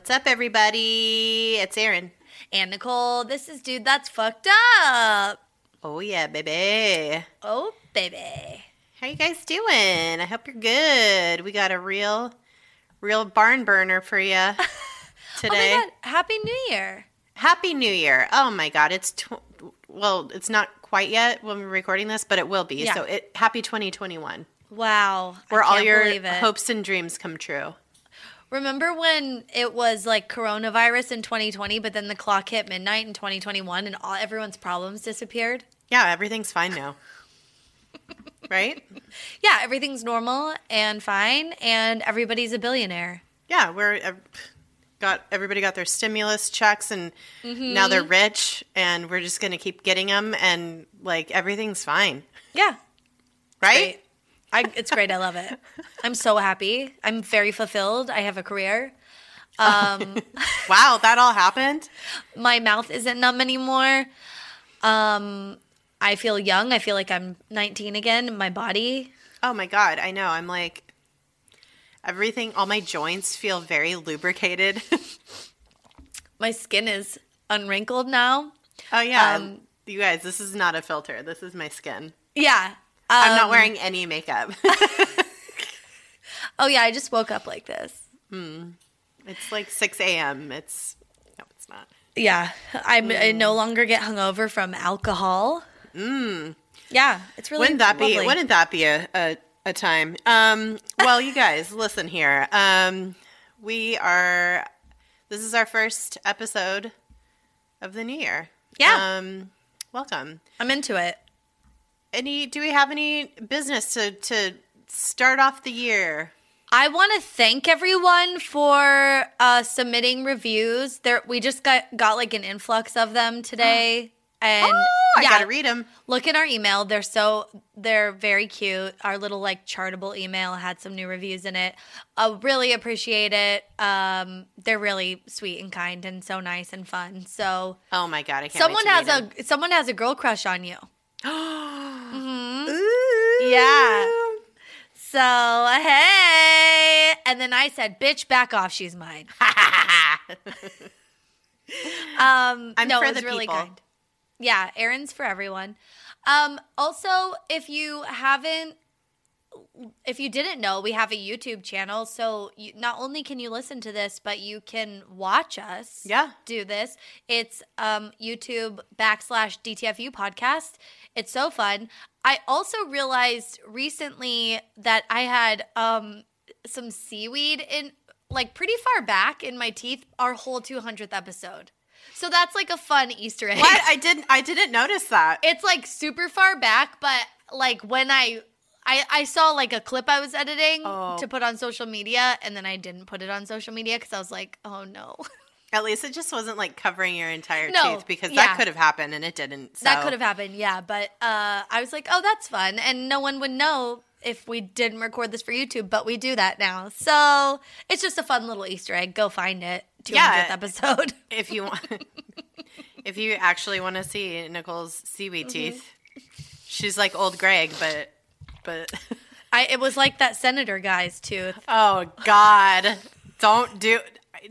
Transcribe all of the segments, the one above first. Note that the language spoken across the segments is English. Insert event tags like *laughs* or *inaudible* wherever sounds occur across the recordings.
What's up, everybody? It's Aaron. And Nicole, this is Dude That's Fucked Up. Oh, yeah, baby. Oh, baby. How you guys doing? I hope you're good. We got a real, real barn burner for you *laughs* today. Oh my God. Happy New Year. Happy New Year. Oh, my God. It's, tw- well, it's not quite yet when we're recording this, but it will be. Yeah. So, it, happy 2021. Wow. Where all your hopes and dreams come true. Remember when it was like coronavirus in 2020, but then the clock hit midnight in 2021 and all everyone's problems disappeared? Yeah, everything's fine now. *laughs* right? Yeah, everything's normal and fine, and everybody's a billionaire. Yeah, we're uh, got everybody got their stimulus checks and now they're rich and we're just going to keep getting them and like everything's fine. Yeah. Right? Great. I, it's great. I love it. I'm so happy. I'm very fulfilled. I have a career. Um, *laughs* Wow, that all happened? my mouth isn't numb anymore. Um, I feel young. I feel like I'm 19 again. My body. Oh my god, I know. I'm like everything all my joints feel very lubricated. *laughs* My skin is unwrinkled now. oh yeah. Um, you guys, this is not a filter. This is my skin. Yeah. I'm not Um, wearing any makeup. *laughs* Oh yeah, I just woke up like this. it's like 6 a.m. It's no, it's not. Yeah, I'm, I no longer get hungover from alcohol. Mm. Yeah, it's really Wouldn't that be? Wouldn't that be a, a, a time? Um, well, you guys, *laughs* listen here. Um, we are. This is our first episode of the new year. Yeah. Um, welcome. I'm into it. Any? Do we have any business to to start off the year? I want to thank everyone for uh, submitting reviews. There, we just got got like an influx of them today, *gasps* and Oh, I yeah, gotta read them. look at our email. They're so they're very cute. Our little like chartable email had some new reviews in it. I really appreciate it. Um, they're really sweet and kind and so nice and fun. So Oh my god, I can't. someone has a someone has a girl crush on you. *gasps* Ooh. Yeah. So hey, and then I said, "Bitch, back off. She's mine." *laughs* Um, I'm no, for it was really people. kind. Yeah, Aaron's for everyone. Um, also, if you haven't, if you didn't know, we have a YouTube channel. So you, not only can you listen to this, but you can watch us. Yeah. do this. It's um, YouTube backslash DTFU podcast. It's so fun. I also realized recently that I had um, some seaweed in like pretty far back in my teeth. Our whole 200th episode. So that's like a fun Easter egg. What? I *laughs* didn't. I didn't notice that. It's like super far back, but like when I I, I saw like a clip I was editing Oh. to put on social media, and then I didn't put it on social media because I was like, oh no, *laughs* At least it just wasn't like covering your entire No, tooth because yeah. that could have happened and it didn't. So. that could have happened, yeah. But uh, I was like, oh, that's fun, and no one would know if we didn't record this for YouTube, but we do that now, so it's just a fun little Easter egg. Go find it. 200th Yeah. *laughs* episode. If you want, *laughs* if you actually want to see Nicole's seaweed Mm-hmm. teeth, she's like old Greg, but but I it was like that senator guy's tooth. oh God, don't do.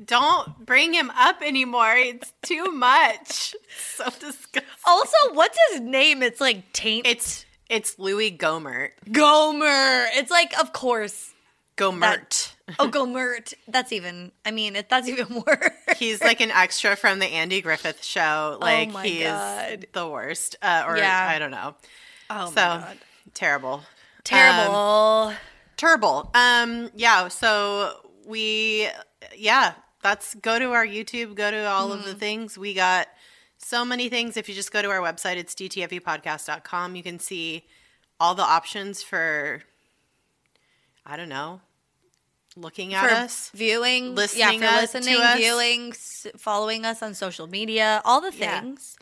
Don't bring him up anymore. It's too much. So disgusting. Also, what's his name? It's like taint. It's it's Louis Gohmert. Gomer. It's like, of course. Gohmert. Oh, Gohmert. That's even. I mean, it, that's even *laughs* worse. He's like an extra from the Andy Griffith show. Like Oh my he God. is the worst. Uh, or Yeah. I don't know. oh so my god, terrible. terrible. Terrible. Um yeah, so we yeah, that's go to our YouTube, go to all of the Mm-hmm. things. We got so many things. If you just go to our website, it's dtfupodcast.com. You can see all the options for I don't know, looking at for us. viewing, listening yeah, for listening, us. viewing, following us on social media, all the Yeah. things.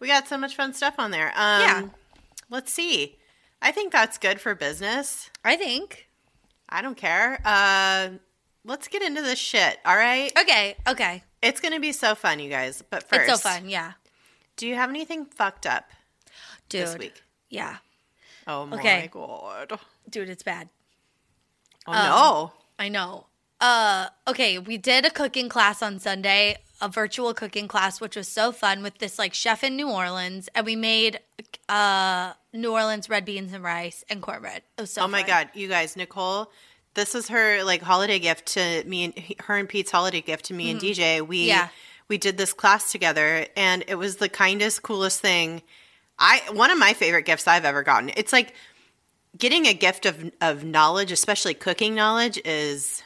We got so much fun stuff on there. Um Yeah. let's see. I think that's good for business. I think. I don't care. Uh let's get into this shit, all right? Okay, okay, It's going to be so fun, you guys. But first, it's so fun. Yeah, Do you have anything fucked up dude. this week? Yeah, Oh my Okay. god. dude, it's bad. Oh Um, no. I know. uh okay, we did a cooking class on Sunday, a virtual cooking class which was so fun with this like chef in New Orleans and we made uh New Orleans red beans and rice and cornbread. It was so Oh my fun. god, you guys, Nicole, this is her like holiday gift to me and her and Pete's holiday gift to me and DJ. We Mm-hmm. Yeah. we did this class together and it was the kindest, coolest thing. I one of my favorite gifts I've ever gotten. It's like getting a gift of of knowledge, especially cooking knowledge, is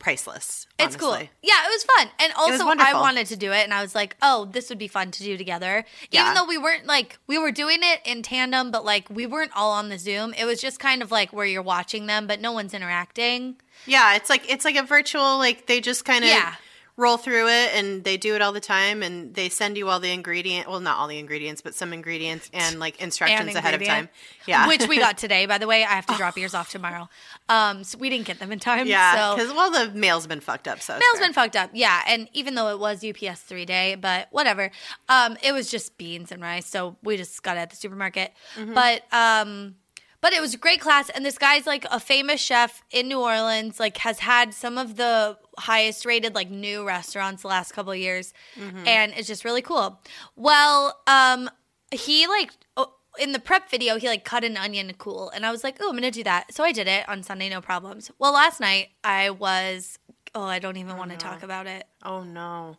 priceless. It's cool. Yeah, it was fun. And also I wanted to do it and I was like, "Oh, this would be fun to do together." Yeah. Even though we weren't like we were doing it in tandem, but like we weren't all on the Zoom. It was just kind of like where you're watching them but no one's interacting. Yeah, it's like it's like a virtual like they just kind of Yeah. Roll through it and they do it all the time and they send you all the ingredient well not all the ingredients but some ingredients and like instructions And ahead of time. Yeah. Which we got *laughs* today, by the way. I have to drop yours off tomorrow. Um, so we didn't get them in time. Yeah, So because well, the mail's been fucked up. So mail's fair. been fucked up. Yeah, and even though it was UPS three day, but whatever. Um, it was just beans and rice, so we just got it at the supermarket. Mm-hmm. But um, but it was a great class, and this guy's like a famous chef in New Orleans. Like has had some of the highest rated like new restaurants the last couple of years, Mm-hmm. and it's just really cool. Well, um, he like. oh, in the prep video, he like cut an onion cool, and I was like, "Oh, I'm gonna do that." So I did it on Sunday, no problems. Well, last night I was, oh, I don't even want to talk about it. Oh no.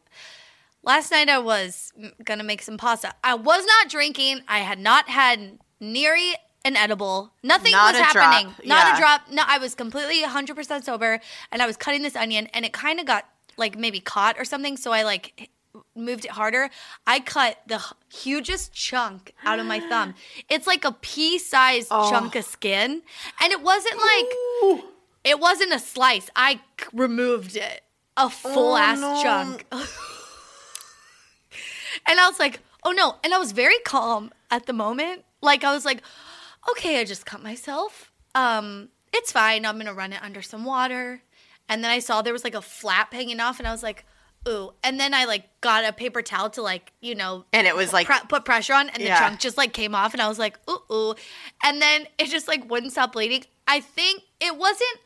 Last night I was mm, gonna make some pasta. I was not drinking. I had not had nearly an edible. Nothing Not was a drop. happening. Not Yeah. a drop. No, I was completely 100% sober, and I was cutting this onion, and it kind of got like maybe caught or something. So I like moved it harder. I cut the hugest chunk out of my *gasps* thumb. It's like a pea-sized Oh. chunk of skin, and it wasn't like it wasn't a slice. I removed it. A full oh, ass Oh, no. chunk. *laughs* and I was like, oh no. And I was very calm at the moment. Like I was like, okay, I just cut myself. Um, it's fine. I'm gonna run it under some water. And then I saw there was like a flap hanging off, and I was like, ooh. And then I like got a paper towel to like, you know, And it was like pre- put pressure on, and the Yeah. chunk just like came off, and I was like, ooh, ooh. And then it just like wouldn't stop bleeding. I think it wasn't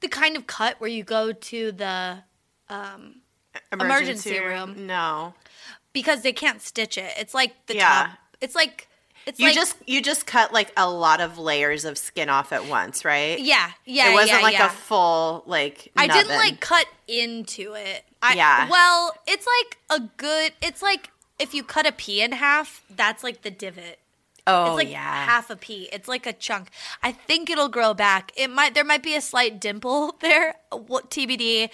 the kind of cut where you go to the emergency room. No. because they can't stitch it. It's like the Yeah. top. It's like it's You like just you just cut like a lot of layers of skin off at once, right? yeah, yeah. It wasn't yeah, like yeah. a full like. I didn't like cut into it. I, Yeah. Well, it's like a good. It's like if you cut a pea in half, that's like the divot. Oh It's like yeah. half a pea. It's like a chunk. I think it'll grow back. It might. There might be a slight dimple *laughs* there. What TBD.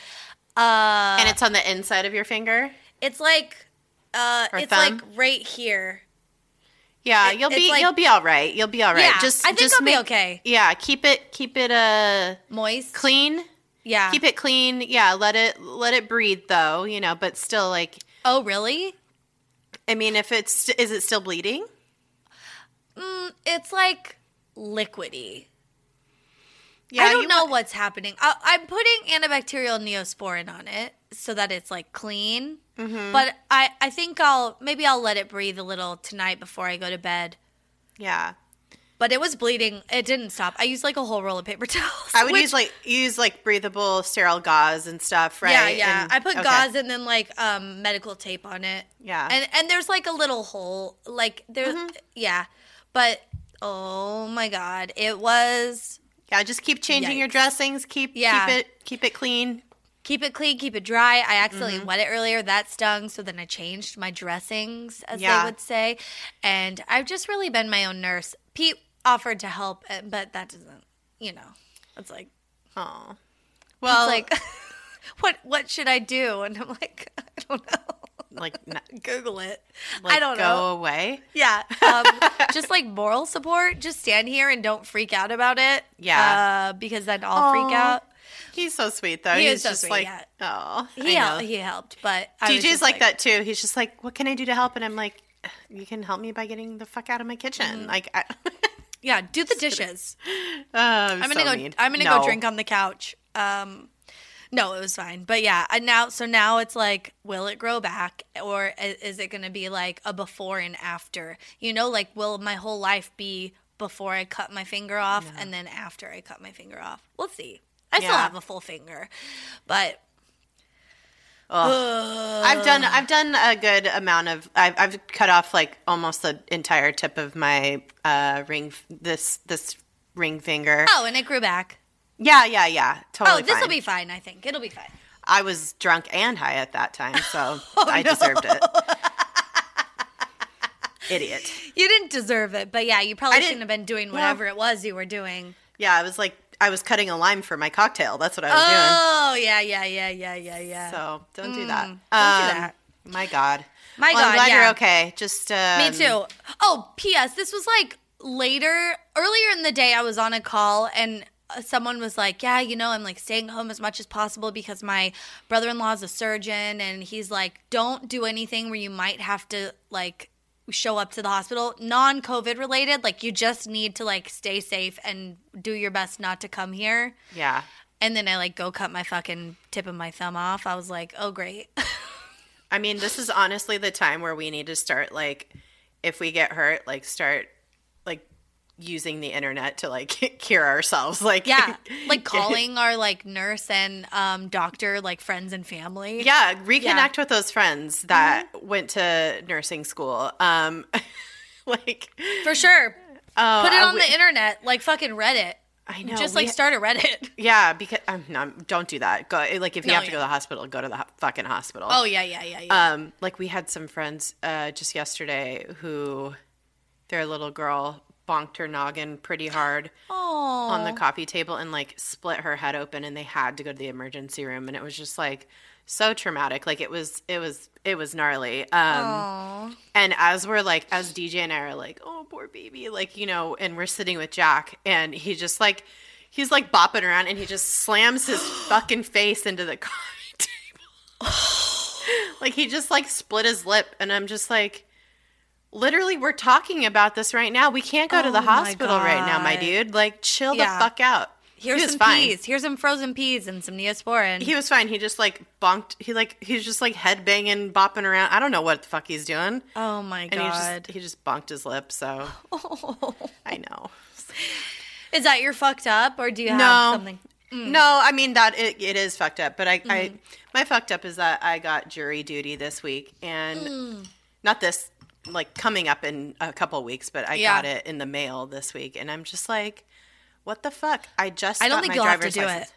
Uh, and it's on the inside of your finger. it's like. Uh, Or it's thumb? like right here. Yeah, It- you'll be like- you'll be all right. You'll be all right. Yeah, just I think just I'll be okay. Yeah, keep it keep it uh Moist. clean. Yeah. Keep it clean. Yeah, let it let it breathe though, you know, but still like Oh, really? I mean, if it's is it still bleeding? Mm, it's like liquidy. Yeah, I don't know wa- what's happening. I, I'm putting antibacterial neosporin on it so that it's like clean. Mm-hmm. But I, I think I'll maybe I'll let it breathe a little tonight before I go to bed. Yeah. But it was bleeding. It didn't stop. I used like a whole roll of paper *laughs* towels. I would which- use like use like breathable sterile gauze and stuff, right? Yeah, yeah. And- I put okay. gauze and then like um medical tape on it. Yeah. And and there's like a little hole. Like there's Mm-hmm. yeah. But oh my god, it was Yeah, just keep changing your dressings. Keep Yeah. keep it keep it clean. Keep it clean, keep it dry. I accidentally Mm-hmm. wet it earlier. That stung. So then I changed my dressings, as Yeah. they would say. And I've just really been my own nurse. Pete offered to help, uh, but that doesn't, you know, it's like, Oh. Well, like, *laughs* what what should I do? And I'm like, *laughs* I don't know. like *laughs* Google it. like I don't go know. away. Yeah. Um, just like moral support. Just stand here and don't freak out about it. Yeah. Uh, because then I'll freak out. He's so sweet though. He He's is so just sweet, like, yeah. oh, He, hel- he helped, but I was DJ's just like, that too. He's just like, what can I do to help? And I'm like, you can help me by getting the fuck out of my kitchen. Mm. Like, I, *laughs* Yeah, do the *laughs* dishes. *laughs* oh, I'm, I'm gonna go. I'm gonna go drink on the couch. Um, no, it was fine. But yeah, and now so now it's like, will it grow back, or i- is it gonna be like a before and after? You know, like will my whole life be before I cut my finger off, and then after I cut my finger off? We'll see. I still have a full finger, but. I've done I've *sighs* done a good amount of I've I've cut off like almost the entire tip of my uh ring this this ring finger. oh, and it grew back. Yeah, yeah, yeah. Totally. oh, this will be fine. I think it'll be fine. I was drunk and high at that time, so *laughs* Oh, I deserved it. *laughs* Idiot. You didn't deserve it, but yeah, you probably shouldn't have been doing whatever it was you were doing. Yeah, I was like I was cutting a lime for my cocktail. That's what I was doing. Oh, yeah, yeah, yeah, yeah, yeah, yeah. So don't do that. don't do Um, that. My God. My Well, I'm God, glad yeah. you're okay. Just um, Me too. Oh, P.S. This was like later, earlier in the day. I was on a call and uh, someone was like, "Yeah, you know, I'm like staying home as much as possible because my brother-in-law is a surgeon, and he's like, don't do anything where you might have to like." Show up to the hospital non-covid related like you just need to like stay safe and do your best not to come here. Yeah. and then i like go cut my fucking tip of my thumb off. I was like oh great. *laughs* I mean, this is honestly the time where we need to start like if we get hurt, like start using the internet to like *laughs* cure ourselves. Like Yeah, *laughs* like calling our like nurse and um, doctor, like friends and family. Yeah, reconnect Yeah. Mm-hmm. with those friends that went to nursing school. Um *laughs* like for sure. oh, Put it I on w- the internet, like fucking Reddit. I know. Just we- like start a Reddit. Yeah, because um, no, don't do that. Go like if you No, have to yeah. go to the hospital, go to the ho- fucking hospital. Oh yeah, yeah, yeah, yeah. Um, like we had some friends uh, just yesterday who their little girl bonked her noggin pretty hard oh, on the coffee table and like split her head open, and they had to go to the emergency room, and it was just like so traumatic. Like it was, it was, it was gnarly. Um, Aw. and as we're like, as DJ and I are like, oh, poor baby, like, you know, and we're sitting with Jack, and he just like, he's like bopping around, and he just slams his *gasps* fucking face into the *laughs* coffee table. *sighs* like, he just like split his lip, and I'm just like, literally, we're talking about this right now. We can't go to Oh the my hospital right now, my dude. Like, chill Yeah. the fuck out. Here's he some fine. peas. Here's some frozen peas and some Neosporin. He was fine. He just like bonked. He like he's just like head banging, bopping around. I don't know what the fuck he's doing. oh my And he god. just he just bonked his lip. So *laughs* I know. Is that your fucked up, or do you have No. something? No, I mean that it, it is fucked up. But I, I Mm-hmm. my fucked up is that I got jury duty this week, and Mm. not this like coming up in a couple weeks, but I Yeah. got it in the mail this week, and I'm just like, what the fuck? I just I don't think you'll have to do license. it.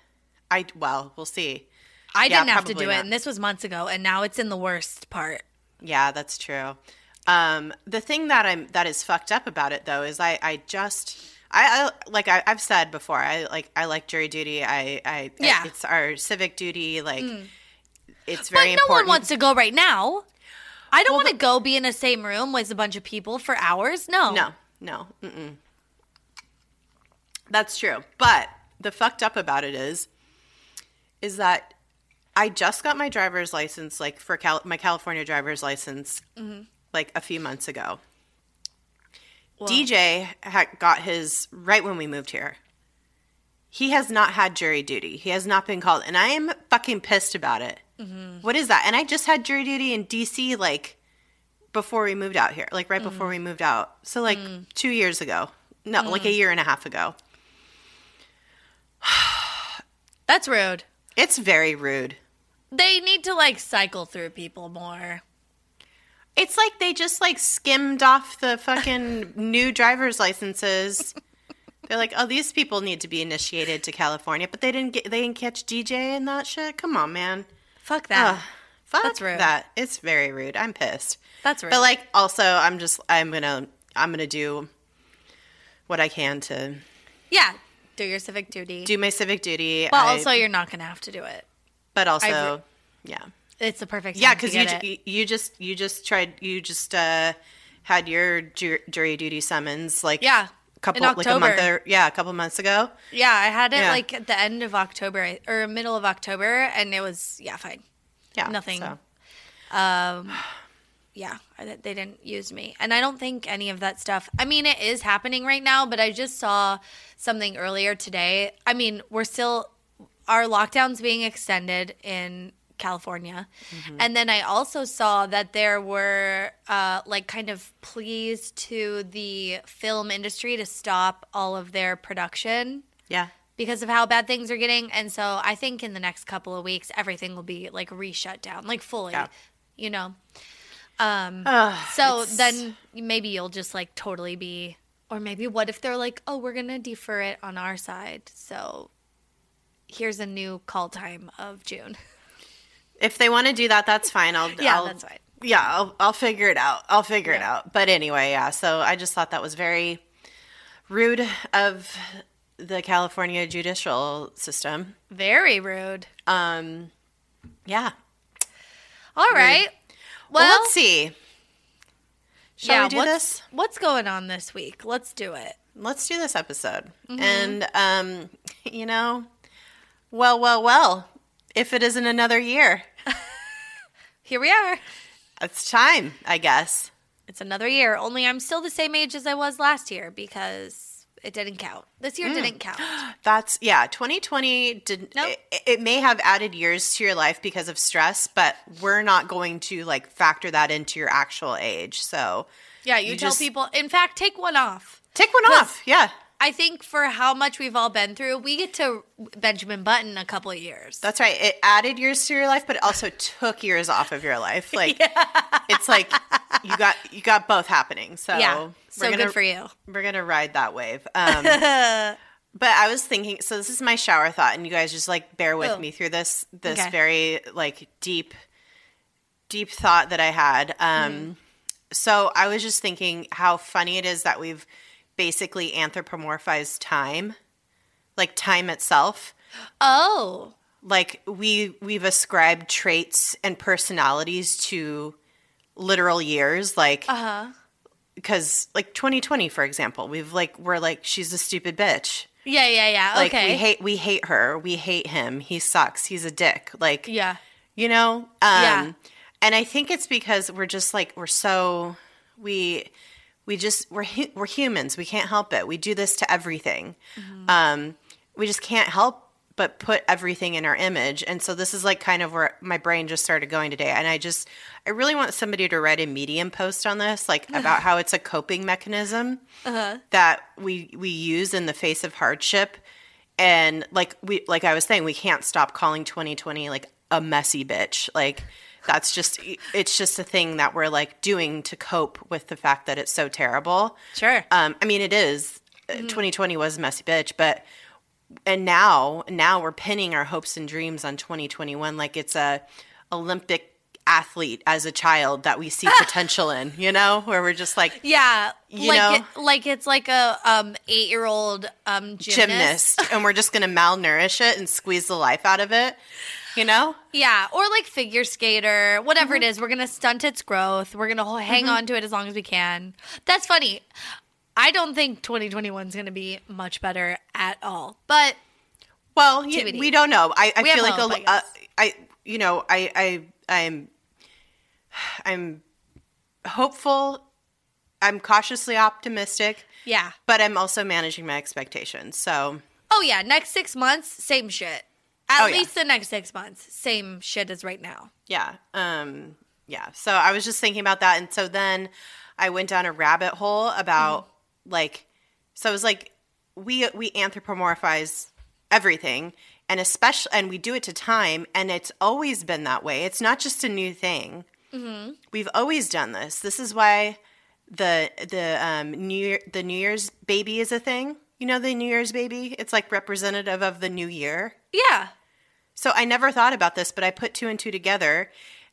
I well, we'll see. I Yeah, didn't have to do it, and this was months ago, and now it's in the worst part. Yeah, that's true. Um, the thing that I'm that is fucked up about it though is I I just I, I like I, I've said before I like I like jury duty. I I Yeah. it's our civic duty. Like it's But very no important. one wants to go right now. I don't Well, want to go be in the same room with a bunch of people for hours. No. No, no, mm-mm. that's true. But the fucked up about it is, is that I just got my driver's license, like for Cal- my California driver's license, Mm-hmm. like a few months ago. DJ ha- got his right when we moved here. He has not had jury duty. He has not been called, and I am fucking pissed about it. Mm-hmm. What is that? And I just had jury duty in DC, like before we moved out here, like right before mm. we moved out. So like mm. two years ago. No, mm. like a year and a half ago. *sighs* That's rude. It's very rude. They need to like cycle through people more. It's like they just like skimmed off the fucking *laughs* new driver's licenses. They're like, oh, these people need to be initiated to California, but they didn't get they didn't catch DJ and that shit. Come on, man. Fuck that. Ugh, fuck That's rude. that. It's very rude. I'm pissed. That's rude. But like, also, I'm just I'm gonna I'm gonna do what I can to yeah, do your civic duty. do my civic duty. but I- also, you're not gonna have to do it. but also, yeah, It's the perfect. yeah, time to because you get ju- it. you just you just tried you just uh had your ju- jury duty summons like yeah, couple in like a month or, yeah a couple months ago. yeah. I had it Yeah. like at the end of October or middle of October, and it was yeah fine. Yeah, Nothing. so. Um, *sighs* yeah, I, they didn't use me, and I don't think any of that stuff. I mean, it is happening right now, but I just saw something earlier today. I mean, we're still our lockdown's being extended in California, and then I also saw that there were uh, like kind of pleas to the film industry to stop all of their production Yeah, because of how bad things are getting. And so I think in the next couple of weeks, everything will be like re-shut down, like fully, Yeah. you know. Um, Ugh, so it's- then maybe you'll just like totally be, or maybe what if they're like, oh, we're gonna defer it on our side. So here's a new call time of June. *laughs* if they want to do that, that's fine. I'll Yeah, I'll, that's fine. Yeah, I'll I'll figure it out. I'll figure it out. But anyway, yeah. So I just thought that was very rude of the California judicial system. Very rude. Um, yeah. All right. Well, Well, let's see. Shall yeah, we do what's, this? What's going on this week? Let's do it. Let's do this episode. Mm-hmm. And um, *laughs* you know, well, well, well. If it isn't another year, *laughs* Here we are. it's time, I guess. It's another year. Only I'm still the same age as I was last year because it didn't count. This Mm. year didn't count. *gasps* That's yeah. 2020 did. Nope. It, it may have added years to your life because of stress, but we're not going to like factor that into your actual age. So Yeah, you, You tell just- people. In fact, take one off. take one off. Yeah, I think for how much we've all been through, we get to Benjamin Button a couple of years. that's right. It added years to your life, but it also took years off of your life. *laughs* Like it's like you got you got both happening. So yeah, so we're gonna, good for you. We're gonna ride that wave. *laughs* Um, but I was thinking. So this is my shower thought, and you guys just like bear with Oh. me through this this Okay. very like deep deep thought that I had. Um, Mm-hmm. So I was just thinking how funny it is that we've basically anthropomorphized time, like time itself. Oh, Like we we've ascribed traits and personalities to literal years, like uh huh. because like 2020 for example we've like we're like she's a stupid bitch Yeah, yeah, yeah. like okay. we hate we hate her we hate him he sucks he's a dick like yeah. you know um Yeah. and i think it's because we're just like we're so we we just we're hu- we're humans. We can't help it. We do this to everything. Mm-hmm. um we just can't help but put everything in our image. And so this is like kind of where my brain just started going today. And i just i really want somebody to write a medium post on this like *laughs* about how it's a coping mechanism Uh-huh. that we we use in the face of hardship. And like we like i was saying we can't stop calling 2020 like a messy bitch. Like that's just it's just a thing that we're like doing to cope with the fact that it's so terrible. Sure. um i mean it is. Uh, 2020 was a messy bitch but and now now we're pinning our hopes and dreams on 2021 like it's a olympic athlete as a child that we see *laughs* potential in you know where we're just like yeah, you like know- it, like it's like a um eight year old um gymnast. gymnast and we're just going to malnourish it and squeeze the life out of it you know Yeah, or like figure skater, whatever Mm-hmm. it is. We're gonna stunt its growth. We're gonna ho- hang on to it as long as we can. That's funny. I don't think 2021 is gonna be much better at all. But well we don't know i, I feel like hope, a, I guess. uh, I you know i i i'm *sighs* i'm hopeful i'm cautiously optimistic yeah. but i'm also managing my expectations so Oh yeah, next six months, same shit. At Oh, yeah. least the next six months, same shit as right now. yeah um yeah so i was just thinking about that and so then i went down a rabbit hole about like so it was like we we anthropomorphize everything and especially and we do it to time and it's always been that way it's not just a new thing we've always done this this is why the the um new year the new year's baby is a thing you know the new year's baby it's like representative of the new year Yeah. so I never thought about this, but I put two and two together.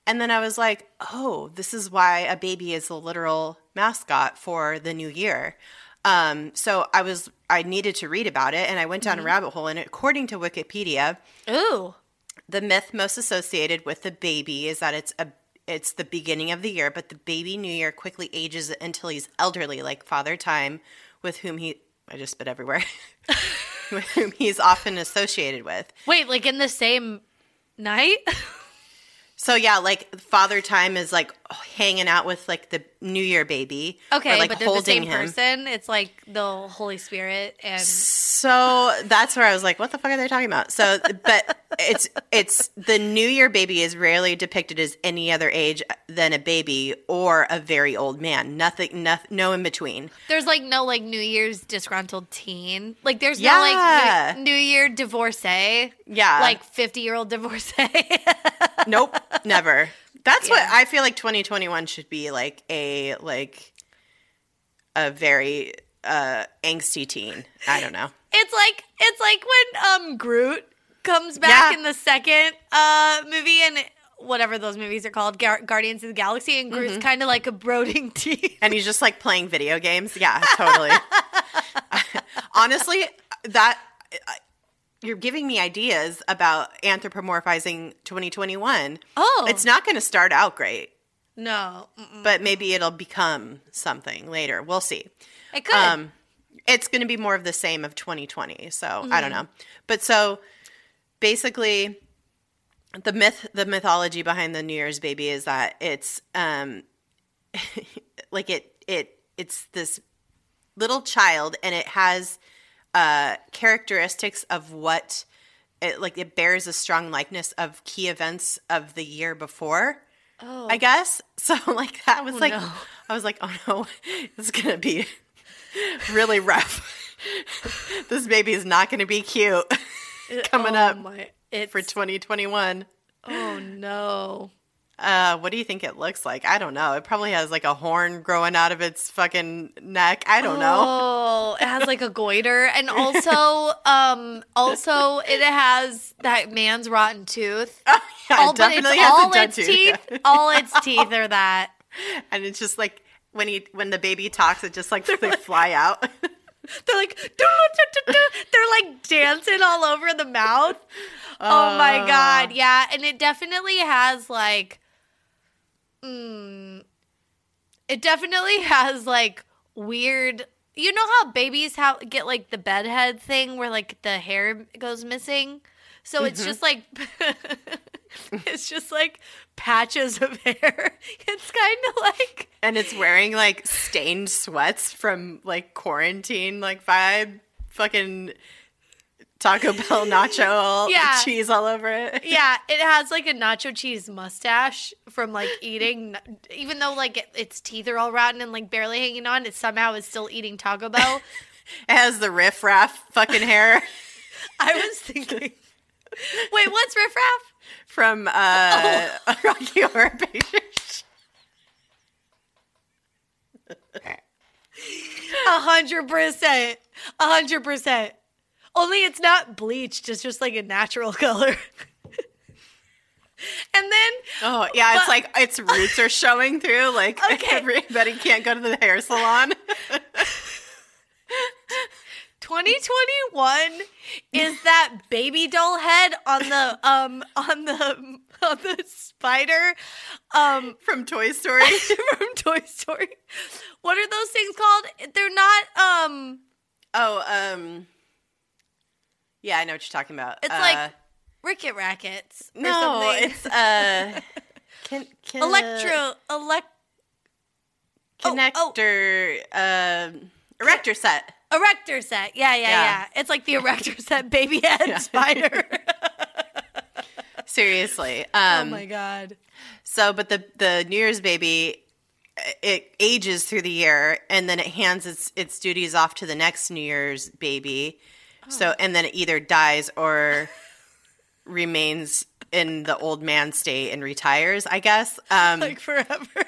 And then I was like, oh, this is why a baby is the literal mascot for the new year. Um, so I was, I needed to read about it and I went down a rabbit hole. And according to Wikipedia, Ooh. the myth most associated with the baby is that it's a it's the beginning of the year, but the baby New Year quickly ages until he's elderly, like Father Time, with whom he I just spit everywhere, *laughs* with whom he's often associated with. Wait, like in the same night? So yeah, like Father Time is like hanging out with like the New Year baby. Okay, or, like but they're the holding same him. person. It's like the Holy Spirit and So that's where I was like, what the fuck are they talking about? So, but it's it's the New Year baby is rarely depicted as any other age than a baby or a very old man. Nothing, no, no in between. There's like no like New Year's disgruntled teen. Like there's Yeah. no like New, New Year divorcee. Yeah. Like 50 year old divorcee. *laughs* Nope, never. That's what I feel like 2021 should be like a like a very uh angsty teen. I don't know. it's like it's like when um Groot comes back Yeah. in the second uh movie and whatever those movies are called, Gar- Guardians of the Galaxy, and Groot's Mm-hmm. kind of like a brooding *laughs* teen. And he's just like playing video games. Yeah, totally. *laughs* *laughs* Honestly, that you're giving me ideas about anthropomorphizing 2021. Oh. It's not going to start out great, No, mm-mm. but maybe it'll become something later. We'll see. it could. Um, it's going to be more of the same of 2020. So I don't know. But so basically, the myth, the mythology behind the New Year's baby is that it's um, *laughs* like it it it's this little child and it has uh, characteristics of what it like it bears a strong likeness of key events of the year before. oh, I guess. *laughs* So like that was like no. I was like, oh no, *laughs* this is gonna be really rough. *laughs* this baby is not gonna be cute coming oh up my, it's, for 2021. oh no. Uh, what do you think it looks like? I don't know. It probably has like a horn growing out of its fucking neck. I don't know. Oh, it has like a goiter, and *laughs* also, um, also it has that man's rotten tooth. *laughs* yeah, all, it definitely it's has all its tooth. teeth. All its teeth are that. *laughs* and it's just like when he when the baby talks, it just like they fly out. They're like, they're like dancing all over the mouth. Oh my Uh. god, yeah, and it definitely has like, mm, it definitely *laughs* has like weird. You know how babies how get like the bedhead thing where like the hair goes missing. So it's just like *laughs* it's just like patches of *laughs* hair. It's kind of like and it's wearing like stained sweats from like quarantine like vibe fucking taco bell nacho *laughs* Yeah. cheese all over it *laughs* yeah, it has like a nacho cheese mustache from like eating, even though like it, its teeth are all rotten and like barely hanging on, it somehow is still eating Taco Bell. *laughs* it has the riff raff fucking hair I was thinking, wait, what's Riff Raff? from uh rocky horror picture A hundred percent, a hundred percent. Only it's not bleached; it's just like a natural *laughs* color. and then oh yeah it's like its roots are showing through like *laughs* Okay. everybody can't go to the hair salon *laughs* 2021 is that baby doll head on the um on the on the spider um from toy story from Toy Story. What are those things called? They're not um oh um yeah i know what you're talking about it's Uh, like Ricket Rackets or no something. it's uh *laughs* can, can, electro elect Oh, oh. connector um erector set erector set. Yeah, yeah, yeah, Yeah. It's like the erector *laughs* set baby head spider. *laughs* seriously oh um my god. so but the the new year's baby it ages through the year and then it hands its its duties off to the next new year's baby Oh. So and then it either dies or remains in the old man state and retires i guess um Like forever.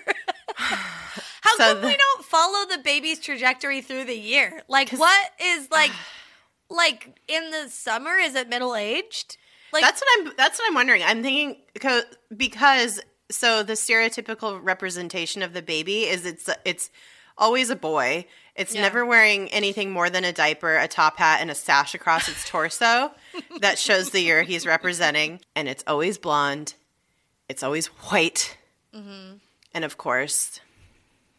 *sighs* How So come we don't follow the baby's trajectory through the year? Like what is *sighs* like like in the summer is it middle aged? Like that's what i'm that's what i'm wondering i'm thinking co- because so the stereotypical representation of the baby is it's it's always a boy it's Yeah. never wearing anything more than a diaper a top hat and a sash across its torso that shows the year he's representing and it's always blonde it's always white Mm-hmm. and of course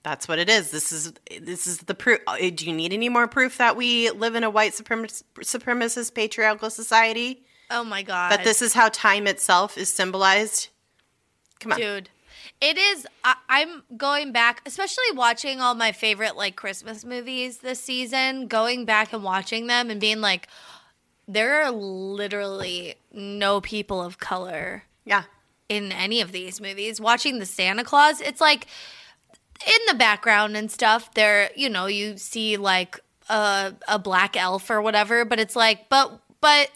that's what it is this is this is the proof uh, do you need any more proof that we live in a white supremacist, supremacist patriarchal society oh my god. that this is how time itself is symbolized. Come on. Dude, it is. I, I'm going back, especially watching all my favorite like Christmas movies this season, going back and watching them and being like, there are literally no people of color Yeah. in any of these movies. Watching the Santa Claus, it's like in the background and stuff. There, you know, you see like a a black elf or whatever, but it's like, but but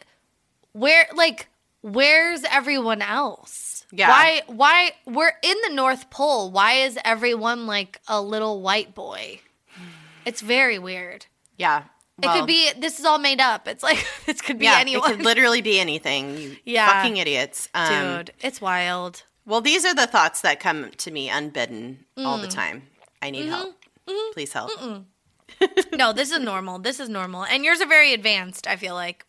where like where's everyone else? Yeah. Why why we're in the North Pole? Why is everyone like a little white boy? It's very weird. Yeah. it could be this is all made up. It's like *laughs* this could be yeah, anyone. It could *laughs* literally be anything. You Yeah. fucking idiots. Um, Dude, it's wild. Well, these are the thoughts that come to me unbidden all Mm. the time. I need help. Mm-hmm. Please help. *laughs* No, this is normal. This is normal. And yours are very advanced, I feel like.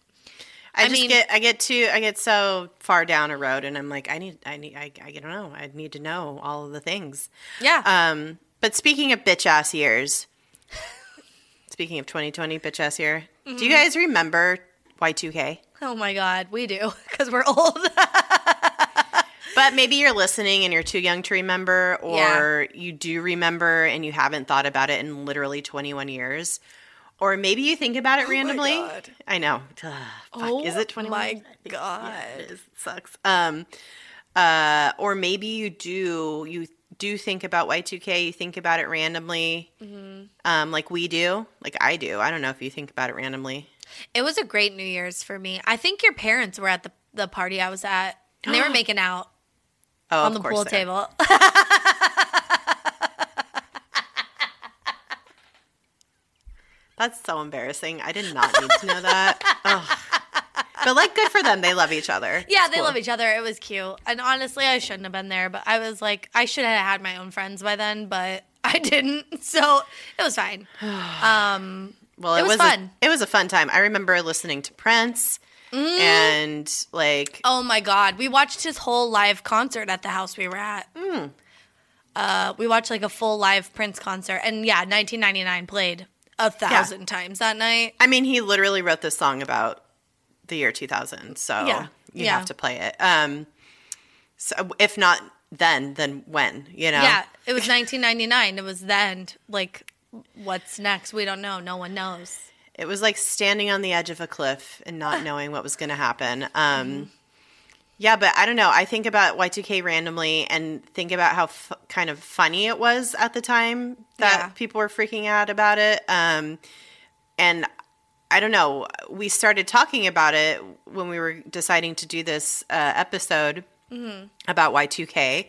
I, I just mean- get I get too I get so far down a road and I'm like I need I need I, I don't know I need to know all of the things. Yeah. Um, but speaking of bitch ass years, *laughs* speaking of 2020 bitch ass year, do Mm-hmm. you guys remember Y2K? oh my god, we do *laughs* cuz we're old. *laughs* But maybe you're listening and you're too young to remember, or you do remember and you haven't thought about it in literally 21 years. Or maybe you think about it randomly. Oh God. I know. Ugh, fuck. Is it 21? my god. It is. It sucks. Um, uh, or maybe you do you do think about Y2K. You think about it randomly, Mm-hmm. um, like we do, like I do. I don't know if you think about it randomly. It was a great New Year's for me. I think your parents were at the the party I was at and they were *gasps* making out Oh, on the pool table. *laughs* That's so embarrassing. I did not need to know that. Ugh. But like, good for them. They love each other. Yeah, It's they cool. love each other. It was cute. And honestly, I shouldn't have been there, but I was like, I should have had my own friends by then, but I didn't. *laughs* So it was fine. *sighs* Um, Well, It it, was was, fun. A, it was a fun time. I remember listening to Prince Mm-hmm. and like oh my God. We watched his whole live concert at the house we were at. Mm. Uh, we watched like a full live Prince concert. And yeah, 1999 played a thousand times that night. I mean, he literally wrote this song about the year 2000, so Yeah. you Yeah. have to play it. Um, so if not then, then when? You know? Yeah, it was 1999. It was then. Like, what's next? We don't know. No one knows. It was like standing on the edge of a cliff and not *sighs* knowing what was going to happen. Um, yeah, but I don't know. I think about Y2K randomly and think about how f- kind of funny it was at the time that Yeah. people were freaking out about it. Um, and I don't know. We started talking about it when we were deciding to do this uh, episode about Y2K.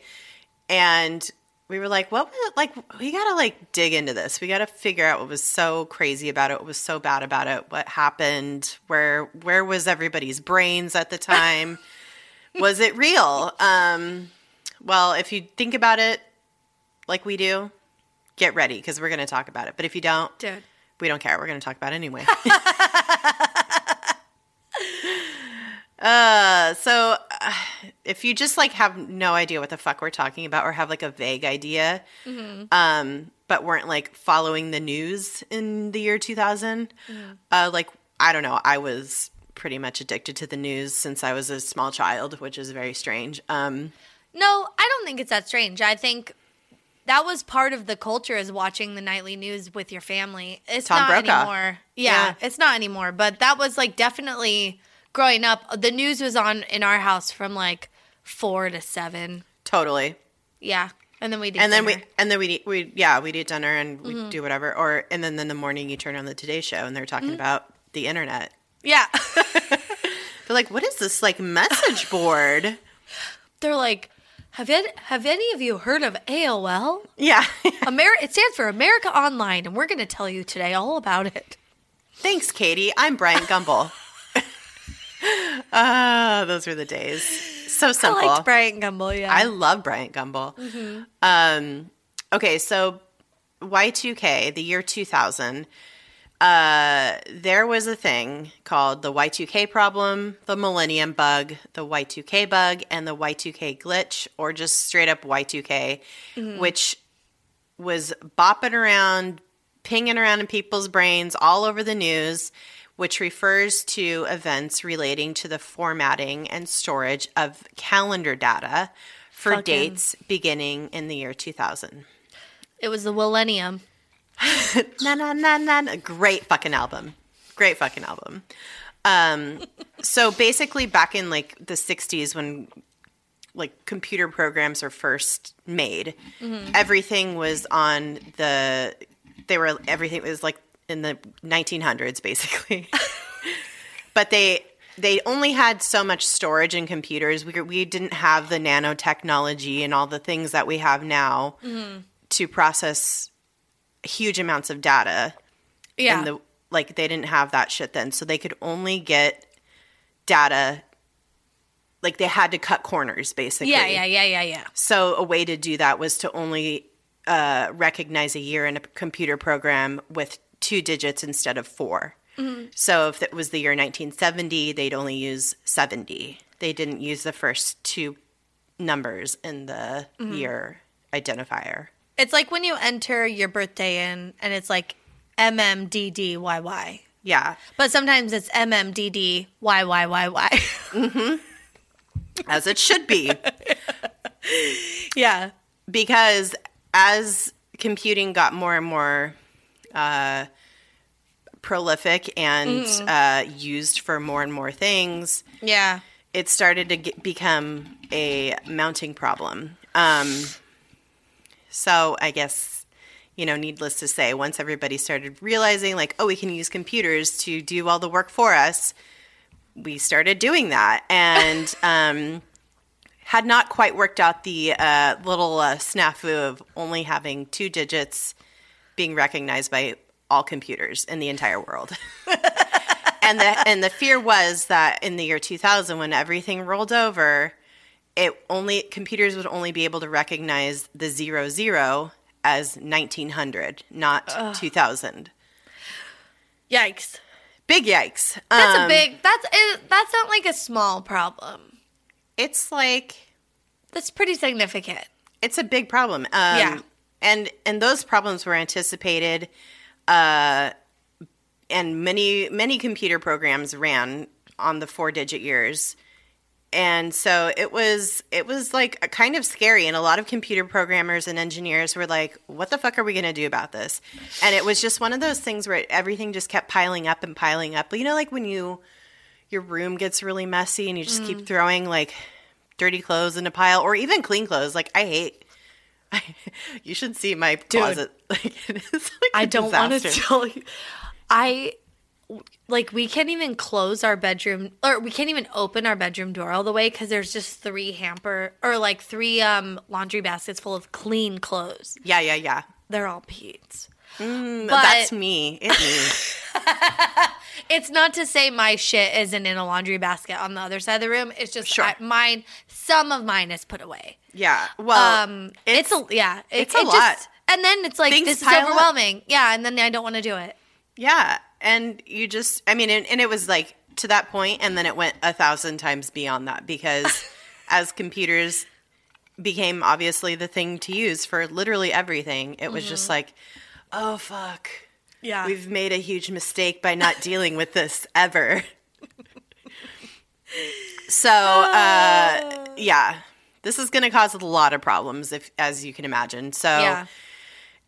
And we were like, what was it like we gotta like dig into this. We gotta figure out what was so crazy about it, what was so bad about it, what happened, where where was everybody's brains at the time? *laughs* was it real? Um well, if you think about it like we do, get ready because we're gonna talk about it. But if you don't, Dude. we don't care. We're going to talk about it anyway. *laughs* uh, so uh, if you just like have no idea what the fuck we're talking about or have like a vague idea, um, but weren't like following the news in the year 2000, uh, like, I don't know, I was pretty much addicted to the news since I was a small child, which is very strange. Um, No, I don't think it's that strange. I think that was part of the culture is watching the nightly news with your family. It's Tom not Brokaw. anymore. Yeah, Yeah. it's not anymore. But that was like definitely growing up. The news was on in our house from like four to seven. totally. Yeah, and then we and then we and then we we yeah we'd eat dinner and we Mm-hmm. do whatever or and then in the morning you turn on the Today Show and they're talking Mm-hmm. about the internet. Yeah. *laughs* They're like, what is this like message board? They're like, have it, have any of you heard of AOL? yeah, *laughs* Amer- it stands for America Online, and we're going to tell you today all about it. thanks, Katie. I'm Brian Gumbel. *laughs* Ah, those were the days. So simple. I liked Brian Gumbel. Yeah, I love Bryant Gumbel. Mm-hmm. Um, okay, so Y2K, the year 2000, uh, there was a thing called the Y2K problem, the Millennium Bug, the Y2K bug, and the Y2K glitch, or just straight up Y2K, Mm-hmm. which was bopping around, pinging around in people's brains all over the news, which refers to events relating to the formatting and storage of calendar data for Fucking- dates beginning in the year 2000. it was the Millennium. *laughs* Na na na na. Great fucking album. Great fucking album. Um, so basically, back in like the '60s, when like computer programs are first made, everything was on the. They were everything was like in the 1900s, basically. *laughs* but they they only had so much storage in computers. We we didn't have the nanotechnology and all the things that we have now to process huge amounts of data Yeah. and the like they didn't have that shit then. So they could only get data like they had to cut corners basically. Yeah, yeah, yeah, yeah, yeah. so a way to do that was to only uh, recognize a year in a computer program with two digits instead of 4 so if it was the year 1970 they'd only use 70 they didn't use the first two numbers in the year identifier It's like when you enter your birthday in and it's like MMDDYY. yeah But sometimes it's MMDDYYYY. *laughs* as it should be yeah. because as computing got more and more uh, prolific and uh, used for more and more things, Yeah. it started to get, become a mounting problem. Um, so I guess, you know, needless to say, once everybody started realizing, like, oh, we can use computers to do all the work for us, we started doing that. And *laughs* um, had not quite worked out the uh, little uh, snafu of only having two digits being recognized by all computers in the entire world. *laughs* and the and the fear was that in the year 2000 when everything rolled over it only computers would only be able to recognize the zero zero as 1900 not 2000 Yikes. big yikes That's Um, a big that's it, that's not like a small problem. it's like That's pretty significant. it's a big problem um, Yeah. and and those problems were anticipated uh and many many computer programs ran on the four digit years and so it was it was like kind of scary and a lot of computer programmers and engineers were like what the fuck are we going to do about this? And it was just one of those things where everything just kept piling up and piling up. But you know like when you your room gets really messy and you just keep mm. throwing like dirty clothes in a pile or even clean clothes. Like i hate *laughs* I, you should see my closet. *laughs* Like it is like I I don't want to tell you. I like we can't even close our bedroom or we can't even open our bedroom door all the way because there's just three hamper or like three um laundry baskets full of clean clothes. yeah yeah yeah They're all Pete's. Mm, But- that's me it's me *laughs* It's not to say my shit isn't in a laundry basket on the other side of the room. It's just Sure. I, mine. Some of mine is put away. yeah well Um, it's, a yeah, it- it's a it lot. Just, and then it's like Things this is pile up. overwhelming. Yeah, and then I don't want to do it. Yeah, and you just I mean and, and it was like to that point and then it went a thousand times beyond that because *laughs* as computers became obviously the thing to use for literally everything, it was just like, oh fuck. Yeah, We've made a huge mistake by not dealing with this ever. *laughs* so, uh, yeah, this is going to cause a lot of problems, if as you can imagine. So, yeah.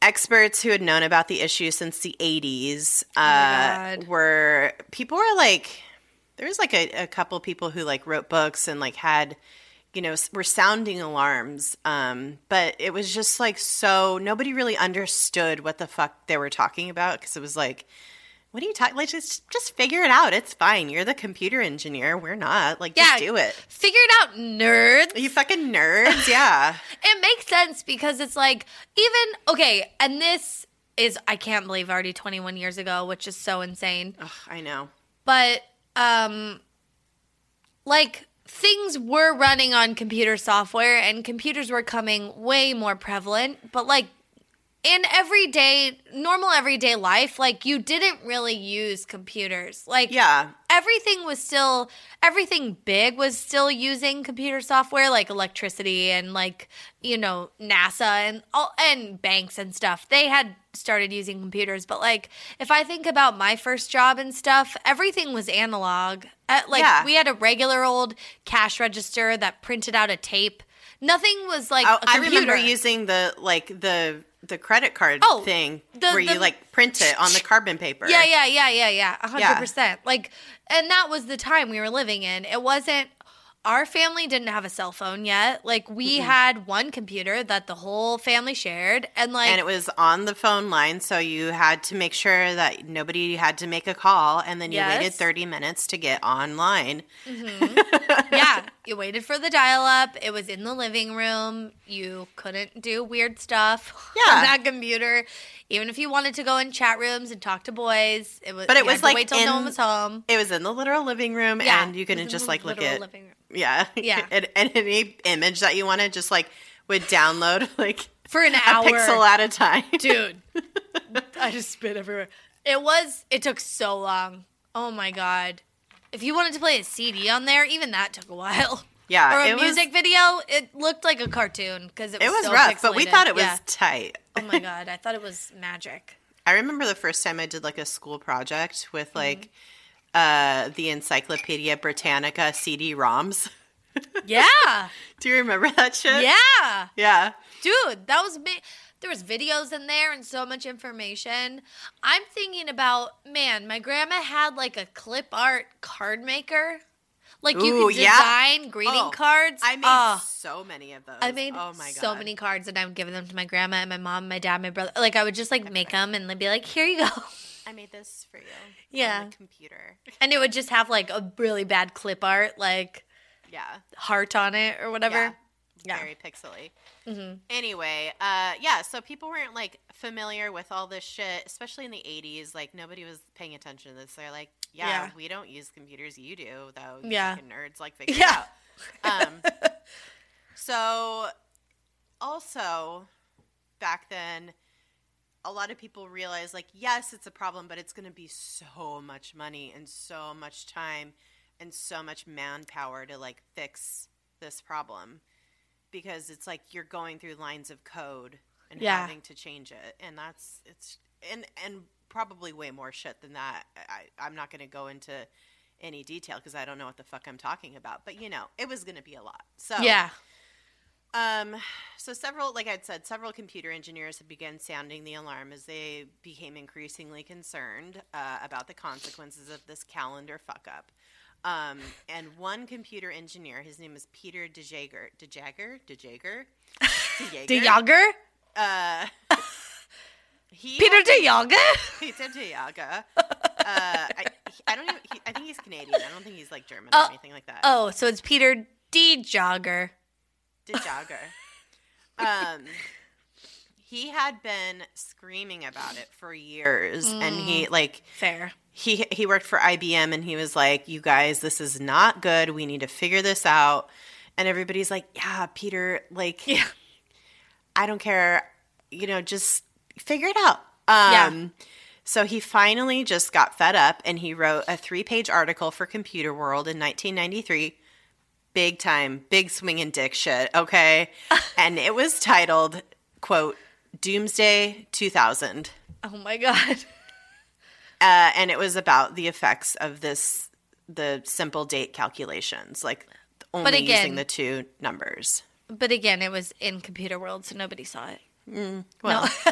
Experts who had known about the issue since the 80s Oh uh, God. were people were like there was like a, a couple people who like wrote books and like had you know were sounding alarms um, but it was just like so nobody really understood what the fuck they were talking about because it was like what are you talking like just just figure it out. It's fine. You're the computer engineer. We're not. Like Yeah. just do it. Figure it out, nerds. you fucking nerds. Yeah. *laughs* *laughs* It makes sense because it's like even okay, and this is I can't believe already 21 years ago, which is so insane. Ugh, i know. But um like things were running on computer software and computers were coming way more prevalent, but like in everyday normal everyday life, like you didn't really use computers. Like yeah. everything was still everything big was still using computer software like electricity and like you know NASA and all and banks and stuff. They had started using computers but like if I think about my first job and stuff everything was analog. Uh, like Yeah. we had a regular old cash register that printed out a tape. Nothing was like Oh, I remember using the like the the credit card Oh, thing the- where you like print it on the carbon paper. Yeah, yeah, yeah, yeah, yeah. A hundred percent. Like, and that was the time we were living in. It wasn't. Our family didn't have a cell phone yet. Like, we had one computer that the whole family shared, and like, And it was on the phone line, so you had to make sure that nobody had to make a call, and then you waited 30 minutes to get online. Mm-hmm. yeah, *laughs* you waited for the dial up. It was in the living room. You couldn't do weird stuff *laughs* Yeah. on that computer. Even if you wanted to go in chat rooms and talk to boys, it was. But it you was, to like, wait till no one was home. It was in the literal living room, Yeah, and you couldn't just like look at living room. *laughs* yeah, Yeah. *laughs* and, and any image that you wanted, just like would download like for an a hour. pixel at a time. dude. I just spit everywhere. It was. It took so long. Oh my god. If you wanted to play a CD on there, even that took a while. Yeah, or a it was- music video, it looked like a cartoon because it was. It was so rough, but we thought it was Yeah. tight. Oh my *laughs* god, I thought it was magic. I remember the first time I did like a school project Mm-hmm. with like uh the Encyclopedia Britannica CD-ROMs. *laughs* Yeah, Do you remember that shit? yeah, Yeah. dude, that was me. There was videos in there and so much information. I'm thinking about man. My grandma had like a clip art card maker. Like you Ooh, could yeah. design greeting Oh, cards. I made Oh. so many of those. I made oh my God. so many cards and I would give them to my grandma and my mom, my dad, my brother. Like I would just like make them and they'd be like, "Here you go," I made this for you. Yeah. On the computer. *laughs* and it would just have like a really bad clip art, like Yeah. heart on it or whatever. Yeah. Yeah. Very pixely. Mhm. Anyway, uh, yeah, so people weren't like familiar with all this shit, especially in the 80s. Like, nobody was paying attention to this. They're like, yeah, Yeah. we don't use computers. You do, though. Yeah. nerds like *laughs* figure Yeah. out. Um, *laughs* so, also, back then, a lot of people realized, like, yes, it's a problem, but it's going to be so much money and so much time and so much manpower to, like, fix this problem because it's like you're going through lines of code and Yeah. having to change it and that's it's and and probably way more shit than that i i'm not going to go into any detail because i don't know what the fuck i'm talking about but you know it was going to be a lot so Yeah. um, so several, like I'd said, several computer engineers had begun sounding the alarm as they became increasingly concerned uh, about the consequences of this calendar fuck up. Um, and one computer engineer, his name is Peter DeJager, DeJager, DeJager, *laughs* De Jager? Uh, *laughs* he Peter De Jager? Peter DeJager. *laughs* Uh, I, I don't even. He, I think he's Canadian. I don't think he's like German Oh, or anything like that. Oh, so it's Peter D Jogger. De Jogger. um, he had been screaming about it for years, and he like Fair. He he worked for IBM, and he was like, "You guys, this is not good. We need to figure this out." And everybody's like, "Yeah, Peter, like, Yeah. I don't care. You know, just figure it out." Yeah. Um, So he finally just got fed up, and he wrote a three-page article for Computer World in 1993 big time, big swinging dick shit, okay? *laughs* and it was titled, quote, Doomsday 2000. Oh my god. Uh, and it was about the effects of this, the simple date calculations, like only again- using the two numbers. But again, it was in computer world, so nobody saw it. Well, *laughs*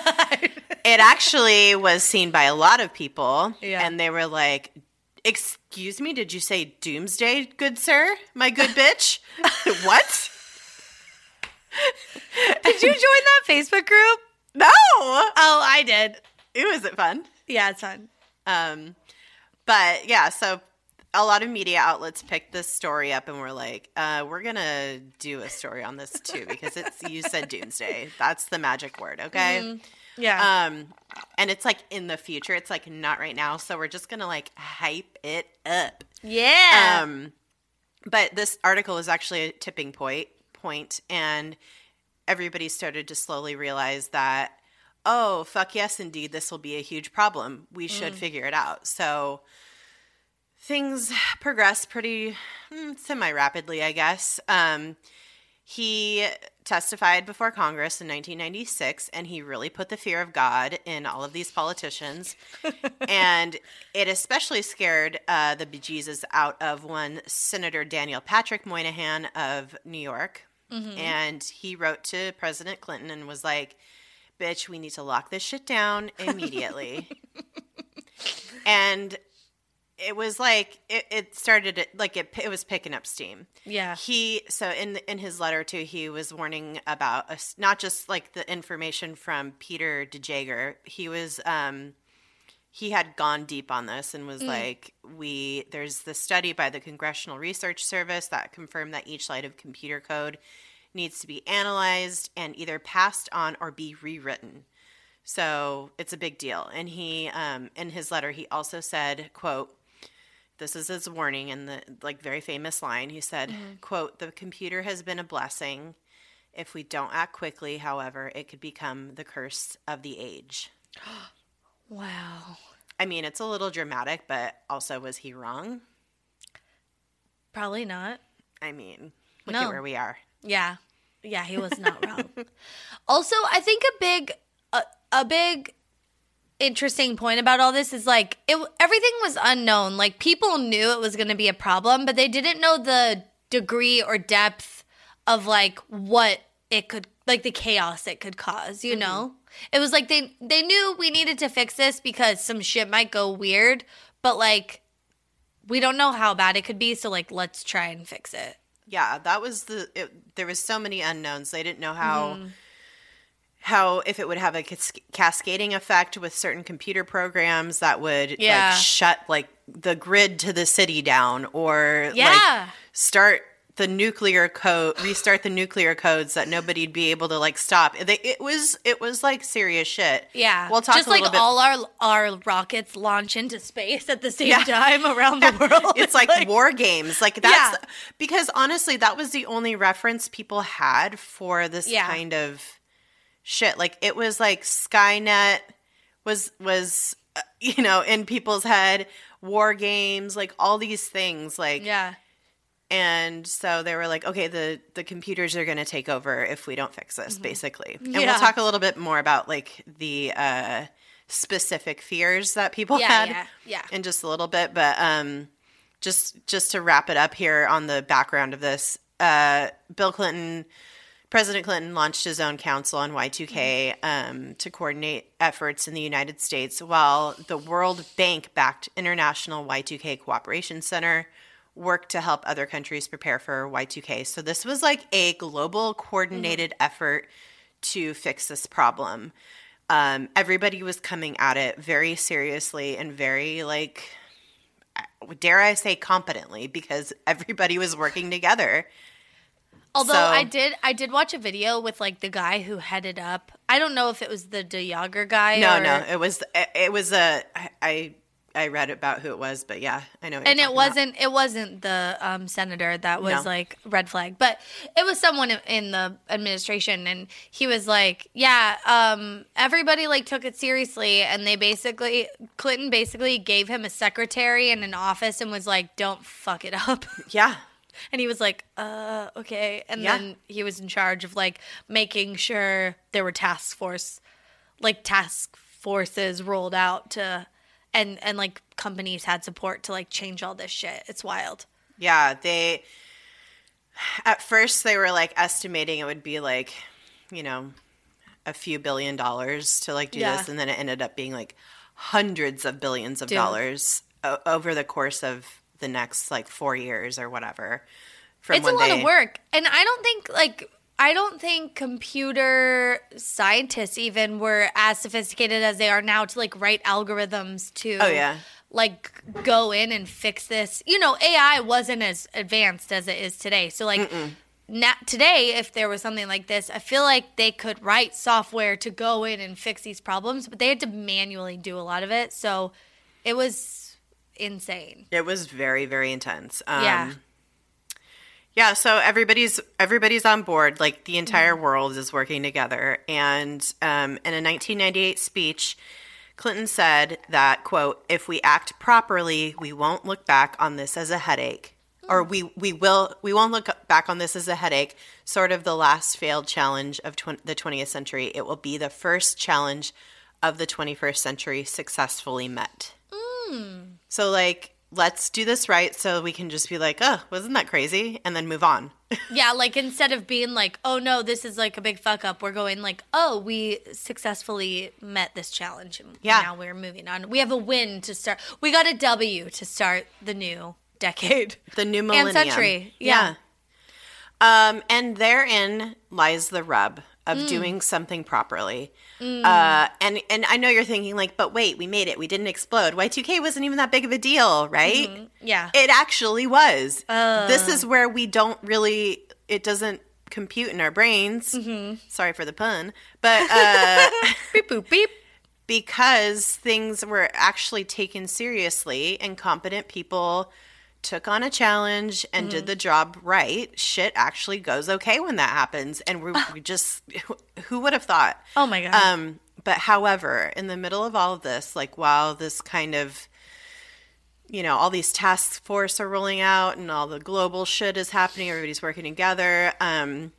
it actually was seen by a lot of people, Yeah. and they were like, Excuse me, did you say doomsday, good sir? My good bitch? *laughs* what? *laughs* Did you join that Facebook group? No! Oh, I did. It wasn't fun. Yeah, it's fun. Um, but yeah, so a lot of media outlets picked this story up and were like, uh, "We're gonna do a story on this too because it's you said doomsday. That's the magic word, okay? Yeah. Um, and it's like in the future. It's like not right now. So we're just gonna like hype it up. yeah. Um, but this article is actually a tipping point, point, and everybody started to slowly realize that, oh, fuck yes, indeed, this will be a huge problem. We should figure it out. So things progress pretty mm, semi rapidly, I guess. Um, he testified before Congress in 1996, and he really put the fear of God in all of these politicians. and it especially scared uh, the bejesus out of one Senator Daniel Patrick Moynihan of New York. And he wrote to President Clinton and was like, bitch, we need to lock this shit down *laughs* immediately. and it was like it, it started like it it was picking up steam. Yeah. He so in in his letter too, he was warning about us not just like the information from Peter DeJager. He was um he had gone deep on this and was like we there's the study by the Congressional Research Service that confirmed that each line of computer code needs to be analyzed and either passed on or be rewritten. So it's a big deal. And he, um, in his letter, he also said, "quote This is his warning in the like very famous line. He said, "quote The computer has been a blessing. If we don't act quickly, however, it could become the curse of the age." *gasps* Wow. I mean, it's a little dramatic, but also was he wrong? Probably not. I mean, look No. at where we are. Yeah. Yeah, he was not wrong. *laughs* Also, I think a big a, a big interesting point about all this is like it everything was unknown. Like people knew it was going to be a problem, but they didn't know the degree or depth of like what it could like the chaos it could cause, you mm-hmm. know? It was like they they knew we needed to fix this because some shit might go weird, but like we don't know how bad it could be, so like let's try and fix it. Yeah that was the it, there was so many unknowns they didn't know how mm-hmm. how if it would have a cas- cascading effect with certain computer programs that would Yeah. like shut like the grid to the city down or Yeah. like start the nuclear code restart the nuclear codes that nobody'd be able to like stop they, it was it was like serious shit Yeah, we'll talk just a like bit all our our rockets launch into space at the same Yeah. time around the world. it's like, war games like that's Yeah. because honestly that was the only reference people had for this Yeah. kind of shit like it was like skynet was was uh, *laughs* you know in people's head war games like all these things like yeah, and so they were like okay the the computers are going to take over if we don't fix this basically and Mm-hmm. Yeah. we'll talk a little bit more about like the uh specific fears that people Yeah, had yeah, yeah. in just a little bit but um just just to wrap it up here on the background of this uh bill clinton president clinton launched his own council on y2k um, to coordinate efforts in the united states while the world bank backed international y2k cooperation center worked to help other countries prepare for y2k so this was like a global coordinated effort to fix this problem um, everybody was coming at it very seriously and very like dare I say competently because *laughs* everybody was working together. Although So- I did I did watch a video with like the guy who headed up. I don't know if it was the DeYager guy. No, or, no, it was it, it was a I- I I read about who it was, but yeah, I know. and it wasn't it wasn't the um, senator that was No. like red flag but it was someone in- in the administration and he was like yeah um, everybody like took it seriously and they basically clinton basically gave him a secretary and an office and was like don't fuck it up *laughs* Yeah, and he was like uh okay and Yeah. then he was in charge of like making sure there were task force like task forces rolled out to and and like companies had support to like change all this shit it's wild yeah. They at first they were like estimating it would be like you know a few billion dollars to like do Yeah. this, and then it ended up being like hundreds of billions of Dude. dollars o- over the course of the next like four years or whatever. From it's a lot they- of work and i don't think like i don't think computer scientists even were as sophisticated as they are now to like write algorithms to Oh, yeah. like go in and fix this you know ai wasn't as advanced as it is today so like na today if there was something like this i feel like they could write software to go in and fix these problems but they had to manually do a lot of it so it was insane It was very very intense. Um, Yeah. Yeah, so everybody's everybody's on board. Like the entire mm-hmm. world is working together. And um, in a 1998 speech, Clinton said that quote: "If we act properly, we won't look back on this as a headache, or mm. we we will we won't look back on this as a headache. Sort of the last failed challenge of tw- the 20th century. It will be the first challenge of the 21st century successfully met." Mm. So like let's do this right so we can just be like, oh, wasn't that crazy? And then move on. *laughs* Yeah, like instead of being like, oh no, this is like a big fuck up, we're going like, oh, we successfully met this challenge. And Yeah. Now we're moving on. We have a win to start. We got a W to start the new decade. *laughs* the new millennium. century, yeah. Yeah. Um, and therein lies the rub of Mm. doing something properly. Uh, and and I know you're thinking like, but wait, we made it. We didn't explode. Y2K wasn't even that big of a deal, right? Yeah. It actually was. Uh. This is where we don't really. It doesn't compute in our brains. Mm-hmm. Sorry for the pun, but uh, *laughs* beep boop beep. because things were actually taken seriously and competent people took on a challenge and Mm-hmm. did the job right, shit actually goes okay when that happens. And we, we just, who would have thought? Oh my god. Um, but however, in the middle of all of this, like while this kind of, you know, all these task force are rolling out and all the global shit is happening, everybody's working together. Um,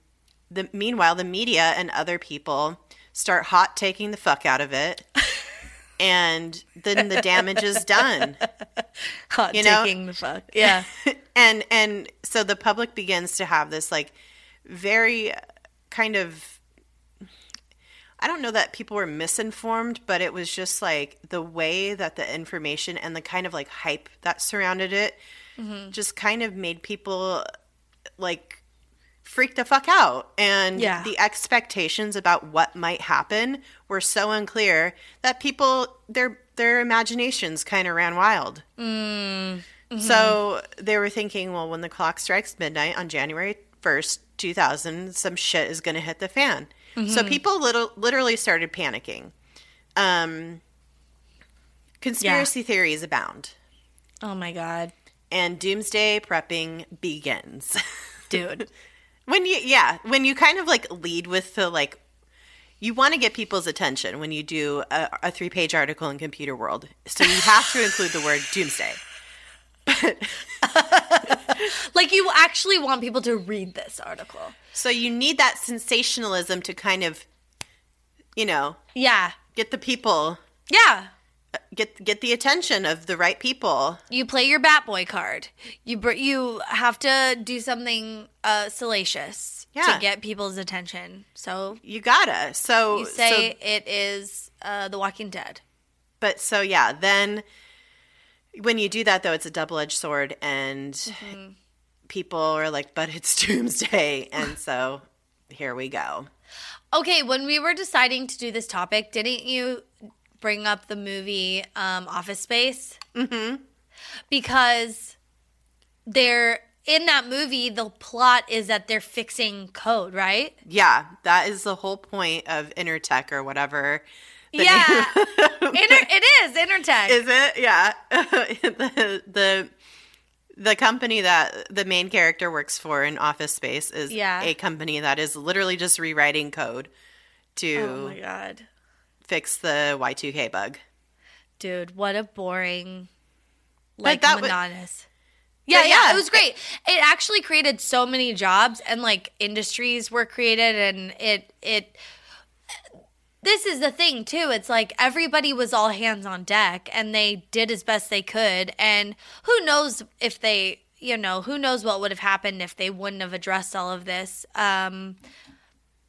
the meanwhile, the media and other people start hot taking the fuck out of it. *laughs* and then the damage is done. *laughs* Hot you know- taking the fuck. *laughs* Yeah. and and so the public begins to have this like very uh, kind of I don't know that people were misinformed, but it was just like the way that the information and the kind of like hype that surrounded it mm-hmm. just kind of made people like freak the fuck out. And Yeah. the expectations about what might happen were so unclear that people their their imaginations kind of ran wild. Mm. Mm-hmm. So they were thinking, well, when the clock strikes midnight on January 1st, 2000, some shit is going to hit the fan. So mm-hmm. people little, literally started panicking. Um, conspiracy theories abound, Oh my god. and doomsday prepping begins. *laughs* Dude. When you, yeah, when you kind of like lead with the like, you want to get people's attention when you do a, a three page article in Computer World. So you have to include the word doomsday. But *laughs* like you actually want people to read this article. So you need that sensationalism to kind of, you know, Yeah. get the people, Yeah. Get get the attention of the right people. You play your Bat Boy card. You br- you have to do something uh, salacious Yeah. to get people's attention. So You gotta. So you say so, it is uh, The Walking Dead. but so yeah. Then when you do that, though, it's a double edged sword, and Mm-hmm. people are like, "But it's *laughs* Doomsday," and so here we go. Okay, when we were deciding to do this topic, didn't you bring up the movie um, Office Space? Mm-hmm. Because they're in that movie. The plot is that they're fixing code, right? Yeah, that is the whole point of Intertech or whatever. yeah, *laughs* Inter- it is Intertech. Is it? Yeah. *laughs* the, the the company that the main character works for in Office Space is Yeah. a company that is literally just rewriting code oh to my god, fix the Y2K bug. dude, what a boring, like monotonous. yeah, yeah, yeah, it was great. It actually created so many jobs and like industries were created, and it it. This is the thing too. It's like everybody was all hands on deck, and they did as best they could. And who knows if they, you know, who knows what would have happened if they wouldn't have addressed all of this. Um,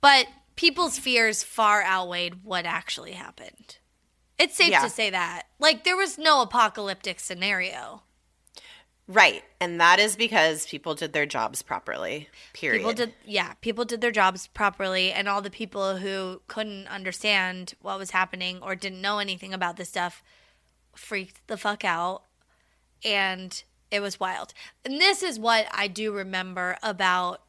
but people's fears far outweighed what actually happened. It's safe Yeah. to say that. Like there was no apocalyptic scenario. Right. And that is because people did their jobs properly. Period. People did yeah, people did their jobs properly and all the people who couldn't understand what was happening or didn't know anything about this stuff freaked the fuck out and it was wild. And this is what I do remember about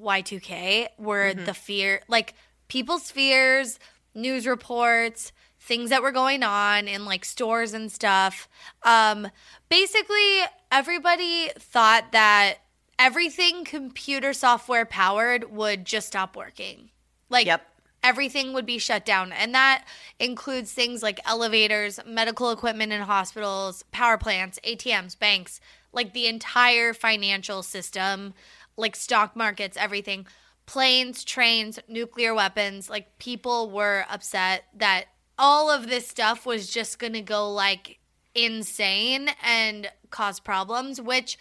Y2K were the fear like people's fears, news reports, things that were going on in like stores and stuff. Um basically everybody thought that everything computer software powered would just stop working. Like Yep. everything would be shut down. And that includes things like elevators, medical equipment in hospitals, power plants, ATMs, banks, like the entire financial system, like stock markets, everything. Planes, trains, nuclear weapons, like people were upset that all of this stuff was just going to go like insane and cause problems, which,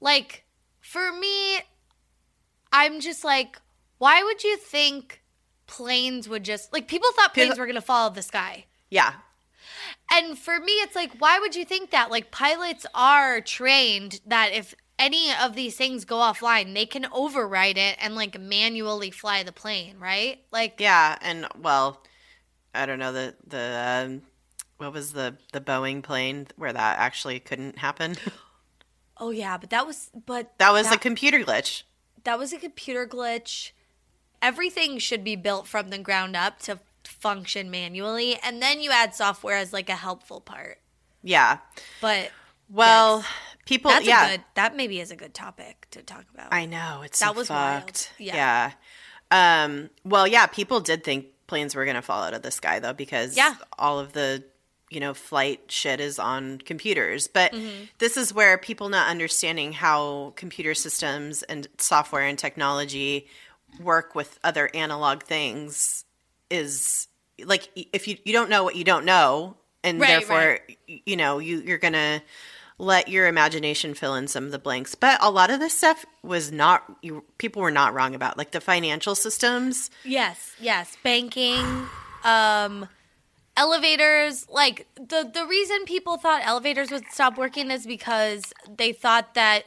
like, for me, I'm just like, why would you think planes would just, like, people thought planes were going to fall out of the sky. Yeah. And for me, it's like, why would you think that? Like, pilots are trained that if any of these things go offline, they can override it and like manually fly the plane, right? Like, Yeah, and well, I don't know the the um, what was the the Boeing plane where that actually couldn't happen. *laughs* oh yeah, but that was, but that was a computer glitch. that was a computer glitch. Everything should be built from the ground up to function manually, and then you add software as like a helpful part. Yeah. But Well, people. that's yeah, a good. That maybe is a good topic to talk about. I know it's That so was wild. Yeah. Yeah. Um. Well, yeah. People did think planes were going to fall out of the sky though, because Yeah. all of the you know flight shit is on computers. But Mm-hmm. this is where people not understanding how computer systems and software and technology work with other analog things is like if you you don't know what you don't know and Right, therefore y you know you you're going to let your imagination fill in some of the blanks. But a lot of this stuff was not you, people were not wrong about like the financial systems. Yes, yes. Banking, um elevators, like the the reason people thought elevators would stop working is because they thought that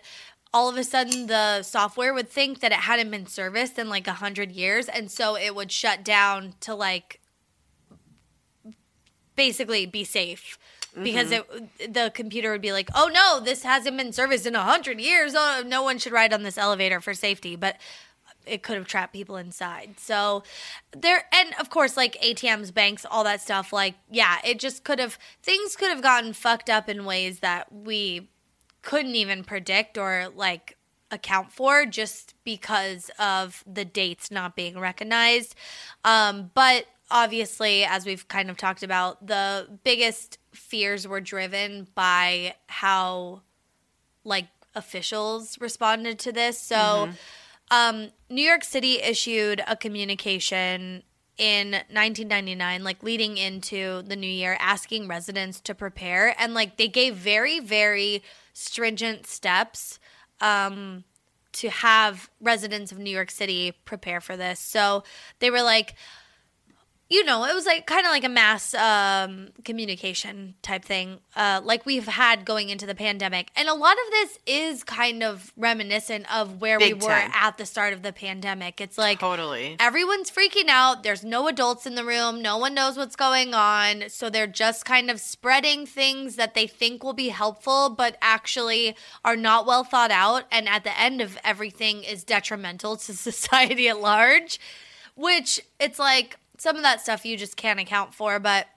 all of a sudden the software would think that it hadn't been serviced in like a hundred years. And so it would shut down to like basically be safe because it the computer would be like oh no this hasn't been serviced in a hundred years. Oh no one should ride on this elevator for safety. But it could have trapped people inside. So there and of course like atms banks all that stuff like yeah it just could have things could have gotten fucked up in ways that we couldn't even predict or like account for just because of the dates not being recognized. Um, but obviously, as we've kind of talked about, the biggest fears were driven by how like officials responded to this. So, um, New York City issued a communication in 1999, like leading into the new year, asking residents to prepare. And like they gave very, very stringent steps um, to have residents of New York City prepare for this. So they were like, you know, it was like kind of like a mass um, communication type thing, uh, like we've had going into the pandemic. And a lot of this is kind of reminiscent of where we were time. at the start of the pandemic. It's like totally everyone's freaking out. There's no adults in the room. No one knows what's going on. So they're just kind of spreading things that they think will be helpful, but actually are not well thought out. And at the end of everything is detrimental to *laughs* society at large, which it's like some of that stuff you just can't account for. But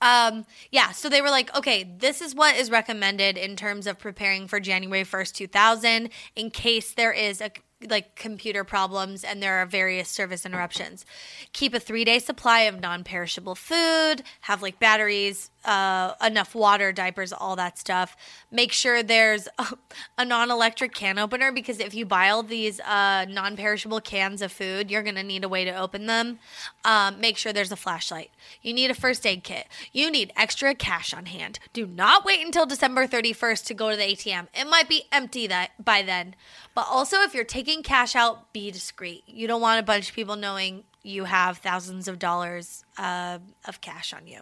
um, yeah, so they were like, okay, this is what is recommended in terms of preparing for January 1st, 2000, in case there is a like computer problems and there are various service interruptions. Keep a three day supply of non perishable food, have like batteries, uh, enough water, diapers, all that stuff. Make sure there's *laughs* a, a non electric can opener because if you buy all these uh, non perishable cans of food, you're going to need a way to open them. Um, make sure there's a flashlight. You need a first aid kit. You need extra cash on hand. Do not wait until December 31st to go to the ATM. It might be empty that by then. But also, if you're taking cash out, be discreet. You don't want a bunch of people knowing you have thousands of dollars uh, of cash on you.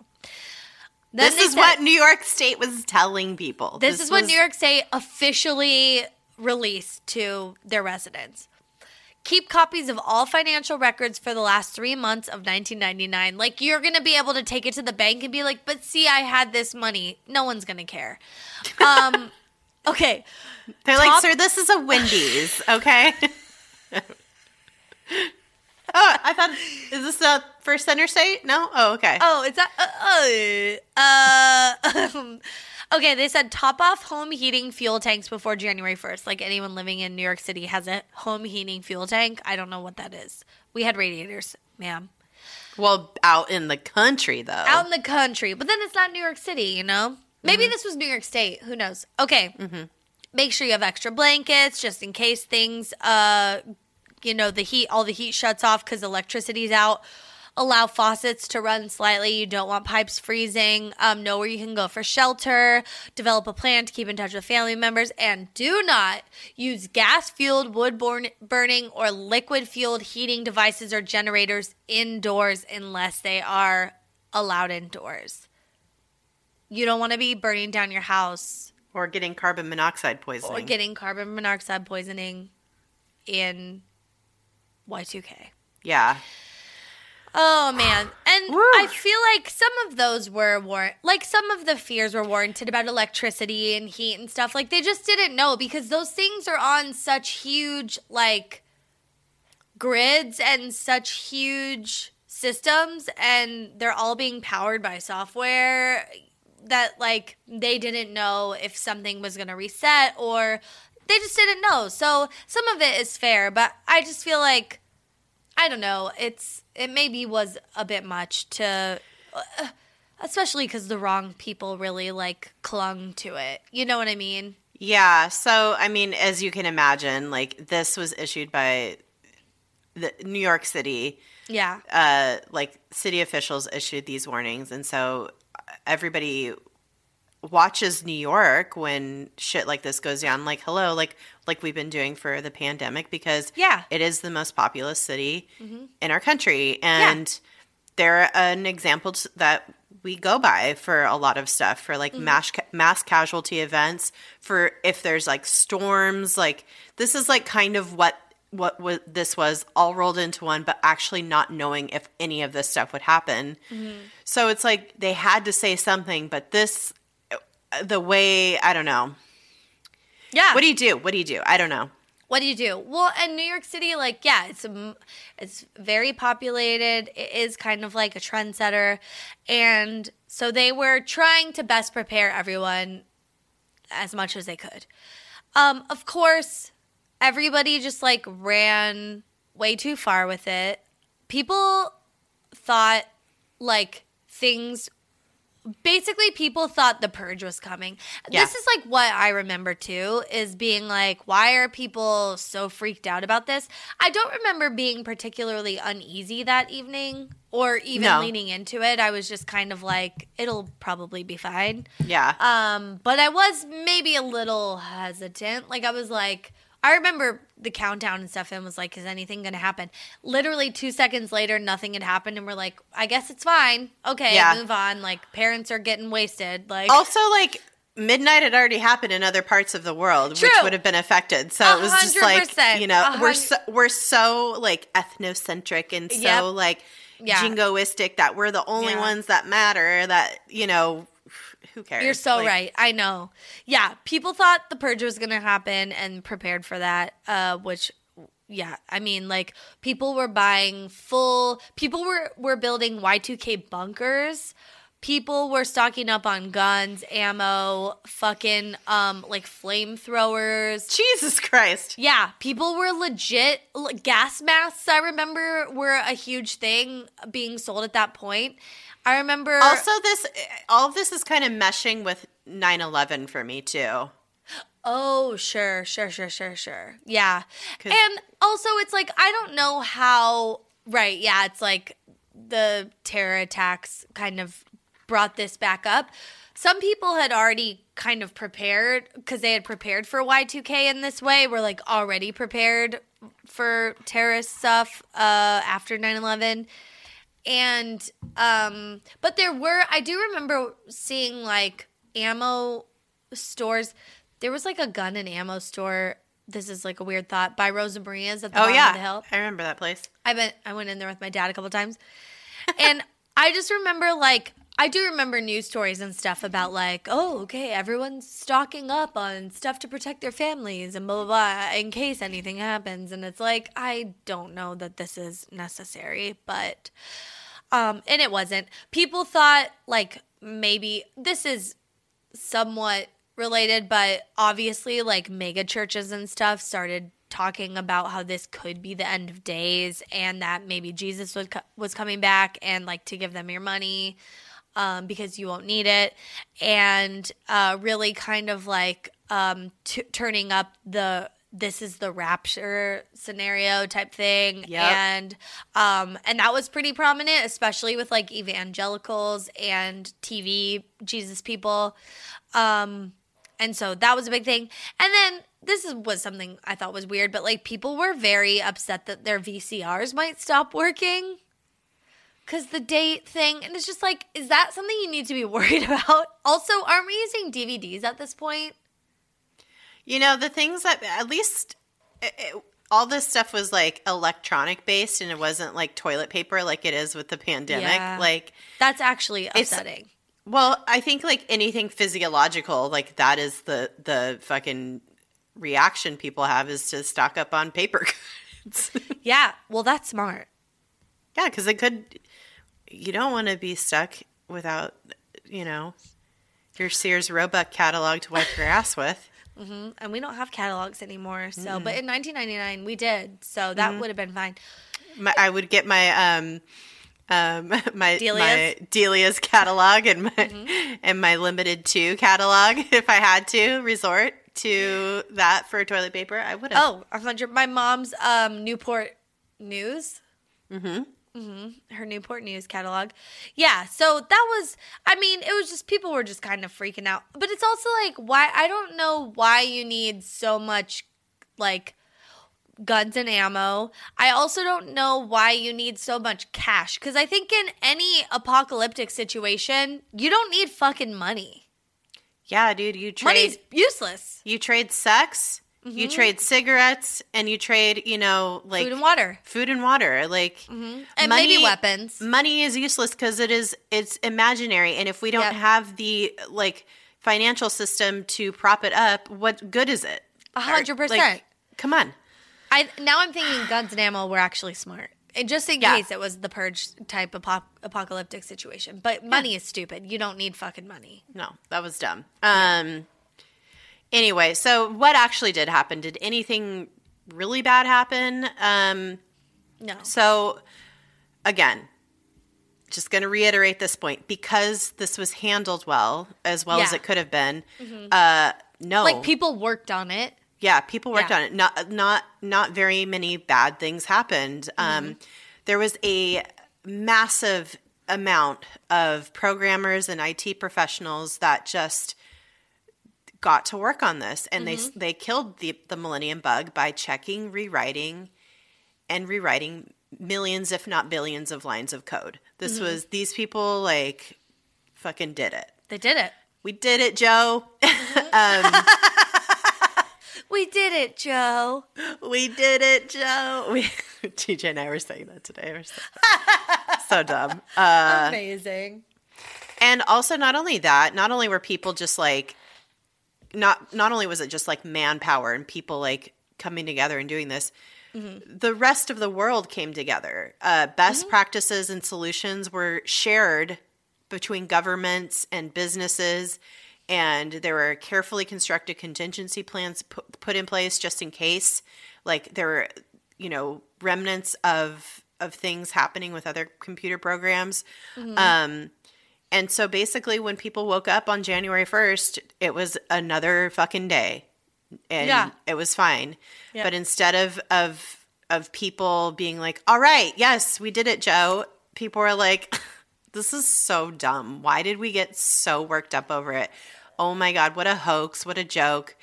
Then this is said- what new york state was telling people this, is what New York State officially released to their residents. Keep copies of all financial records for the last three months of 1999. Like, you're going to be able to take it to the bank and be like, but see, I had this money. No one's going to care. Um, *laughs* *laughs* okay. they're like sir this is a wendy's *laughs* okay *laughs* oh i thought is this the first center state no oh okay Oh, is that? Uh, uh, um, *laughs* okay, they said top off home heating fuel tanks before January 1st. Like anyone living in New York City has a home heating fuel tank. I don't know what that is. We had radiators, ma'am. well out in the country though Out in the country, but then it's not New York City, you know? Maybe this was New York State. Who knows? Okay. Make sure you have extra blankets just in case things, uh, you know, the heat, all the heat shuts off because electricity's out. allow faucets to run slightly. You don't want pipes freezing. Um, know where you can go for shelter. Develop a plan to keep in touch with family members. And do not use gas fueled, wood burning, or liquid fueled heating devices or generators indoors unless they are allowed indoors. You don't want to be burning down your house or getting carbon monoxide poisoning. Or getting carbon monoxide poisoning in Y2K. Yeah. Oh man. And Woo. I feel like some of those were war like some of the fears were warranted about electricity and heat and stuff. Like they just didn't know because those things are on such huge like grids and such huge systems and they're all being powered by software that like they didn't know if something was going to reset or they just didn't know. So some of it is fair, but I just feel like I don't know. It's it maybe was a bit much to uh, especially cuz the wrong people really like clung to it. You know what I mean? Yeah, so I mean as you can imagine, like this was issued by the New York City. Yeah. Uh like city officials issued these warnings and so everybody watches New York when shit like this goes down like hello like like we've been doing for the pandemic because yeah it is the most populous city mm-hmm. in our country and yeah. they're an example that we go by for a lot of stuff for like mm-hmm. mass mass casualty events for if there's like storms like this is like kind of what what this was all rolled into one, but actually not knowing if any of this stuff would happen. Mm-hmm. So it's like they had to say something, but this, the way, I don't know. Yeah. What do you do? What do you do? I don't know. What do you do? Well, in New York City, like, yeah, it's a, it's very populated. It is kind of like a trendsetter, and so they were trying to best prepare everyone as much as they could. Um, of course, everybody just like ran way too far with it. People thought like things basically people thought the purge was coming. Yeah. This is like what I remember too is being like why are people so freaked out about this? I don't remember being particularly uneasy that evening or even no. leaning into it. I was just kind of like it'll probably be fine. Yeah. Um but I was maybe a little hesitant. Like I was like I remember the countdown and stuff and was like, is anything going to happen? Literally two seconds later, nothing had happened. And we're like, I guess it's fine. Okay, yeah. move on. Like, parents are getting wasted. Like, also, like, midnight had already happened in other parts of the world True. which would have been affected so it was just like you know we're so, we're so like ethnocentric and so yep. like yeah. jingoistic that we're the only yeah. ones that matter that you know who cares? You're so like, right. I know. Yeah, people thought the purge was going to happen and prepared for that, uh, which yeah, I mean like people were buying full people were were building Y2K bunkers. People were stocking up on guns, ammo, fucking um like flamethrowers. Jesus Christ. Yeah, people were legit gas masks I remember were a huge thing being sold at that point I remember Also this all of this is kind of meshing with 9/11 for me too. Oh, sure, sure, sure, sure, sure. Yeah. And also it's like I don't know how right, yeah, it's like the terror attacks kind of brought this back up. Some people had already kind of prepared because they had prepared for Y2K in this way. Were like already prepared for terrorist stuff uh, after 9 11 and um but there were i do remember seeing like ammo stores. There was like a gun and ammo store. This is like a weird thought. By rosa maria's at the oh, bottom yeah. of the hill. I remember that place. I went i went in there with my dad a couple times. And *laughs* i just remember like I do remember news stories and stuff about like, oh, okay, everyone's stocking up on stuff to protect their families and blah blah blah in case anything happens. And it's like, I don't know that this is necessary, but um, and it wasn't. People thought like maybe this is somewhat related, but obviously like mega churches and stuff started talking about how this could be the end of days and that maybe Jesus was was coming back and like to give them your money um, because you won't need it. And uh, really kind of like um, t- turning up the this is the rapture scenario type thing. Yep. and um and that was pretty prominent especially with like evangelicals and tv jesus people. Um and so that was a big thing. And then this is, was something i thought was weird but like people were very upset that their vcrs might stop working because the date thing and it's just like is that something you need to be *laughs* worried about also aren't we using dvds at this point You know, the things that at least it, it- all this stuff was like electronic based and it wasn't like toilet paper like it is with the pandemic. Yeah. Like, That's actually upsetting. well, I think like anything physiological, like that is the the fucking reaction people have is to stock up on paper *laughs* goods. yeah. Well, that's smart. yeah, because it could. You don't want to be stuck without, you know, your Sears Roebuck catalog to wipe your ass with. *laughs* And we don't have catalogs anymore. So, but in 1999 we did. So that would have been fine. my, I would get my um um *laughs* my Delia's? my Delia's catalog and my *laughs* and my Limited Too catalog if I had to resort to that for toilet paper I would have. Oh, hundred. My mom's um, Newport News. Mm-hmm. Mm-hmm. Her Newport News catalog. Yeah. So that was. I mean, it was just people were just kind of freaking out. But it's also like why I don't know why you need so much like guns and ammo. I also don't know why you need so much cash because I think in any apocalyptic situation, you don't need fucking money. yeah, dude, you trade Money's useless. you trade sex, you trade cigarettes, and you trade you know like Food and water. food and water. Like And maybe weapons. Money is useless because it is it's imaginary, and if we don't Yep. have the like financial system to prop it up, what good is it? A hundred percent. come on. I now I'm thinking guns and ammo were actually smart. And just in Yeah. case it was the purge type apocalyptic situation. But money is stupid. You don't need fucking money. No, that was dumb. Um. Anyway, so what actually did happen? Did anything really bad happen? Um. No. So, again, just going to reiterate this point because this was handled well, as well as it could have been. Uh, no, Like people worked on it. yeah, people worked Yeah. on it. Not not not very many bad things happened. Um, there was a massive amount of programmers and IT professionals that just got to work on this, and they mm-hmm. they killed the the Millennium Bug by checking, rewriting, and rewriting millions, if not billions, of lines of code. This mm-hmm. was these people like fucking did it. They did it. We did it, Joe. Mm-hmm. *laughs* Um, *laughs* we did it, Joe. We did it, Joe. *laughs* We, TJ and I were saying that today. We're so, so dumb. Uh, Amazing. and also, not only that, not only were people just like, not not only was it just like manpower and people like coming together and doing this, the rest of the world came together. Uh, best practices and solutions were shared between governments and businesses. And there were carefully constructed contingency plans put, put in place just in case. Like there were, you know, remnants of of things happening with other computer programs. Um, and so basically, when people woke up on January 1st, it was another fucking day. And Yeah. it was fine. Yep. But instead of, of, of people being like, all right, yes, we did it, Joe, people were like, *laughs* this is so dumb. Why did we get so worked up over it? Oh my God, what a hoax, what a joke.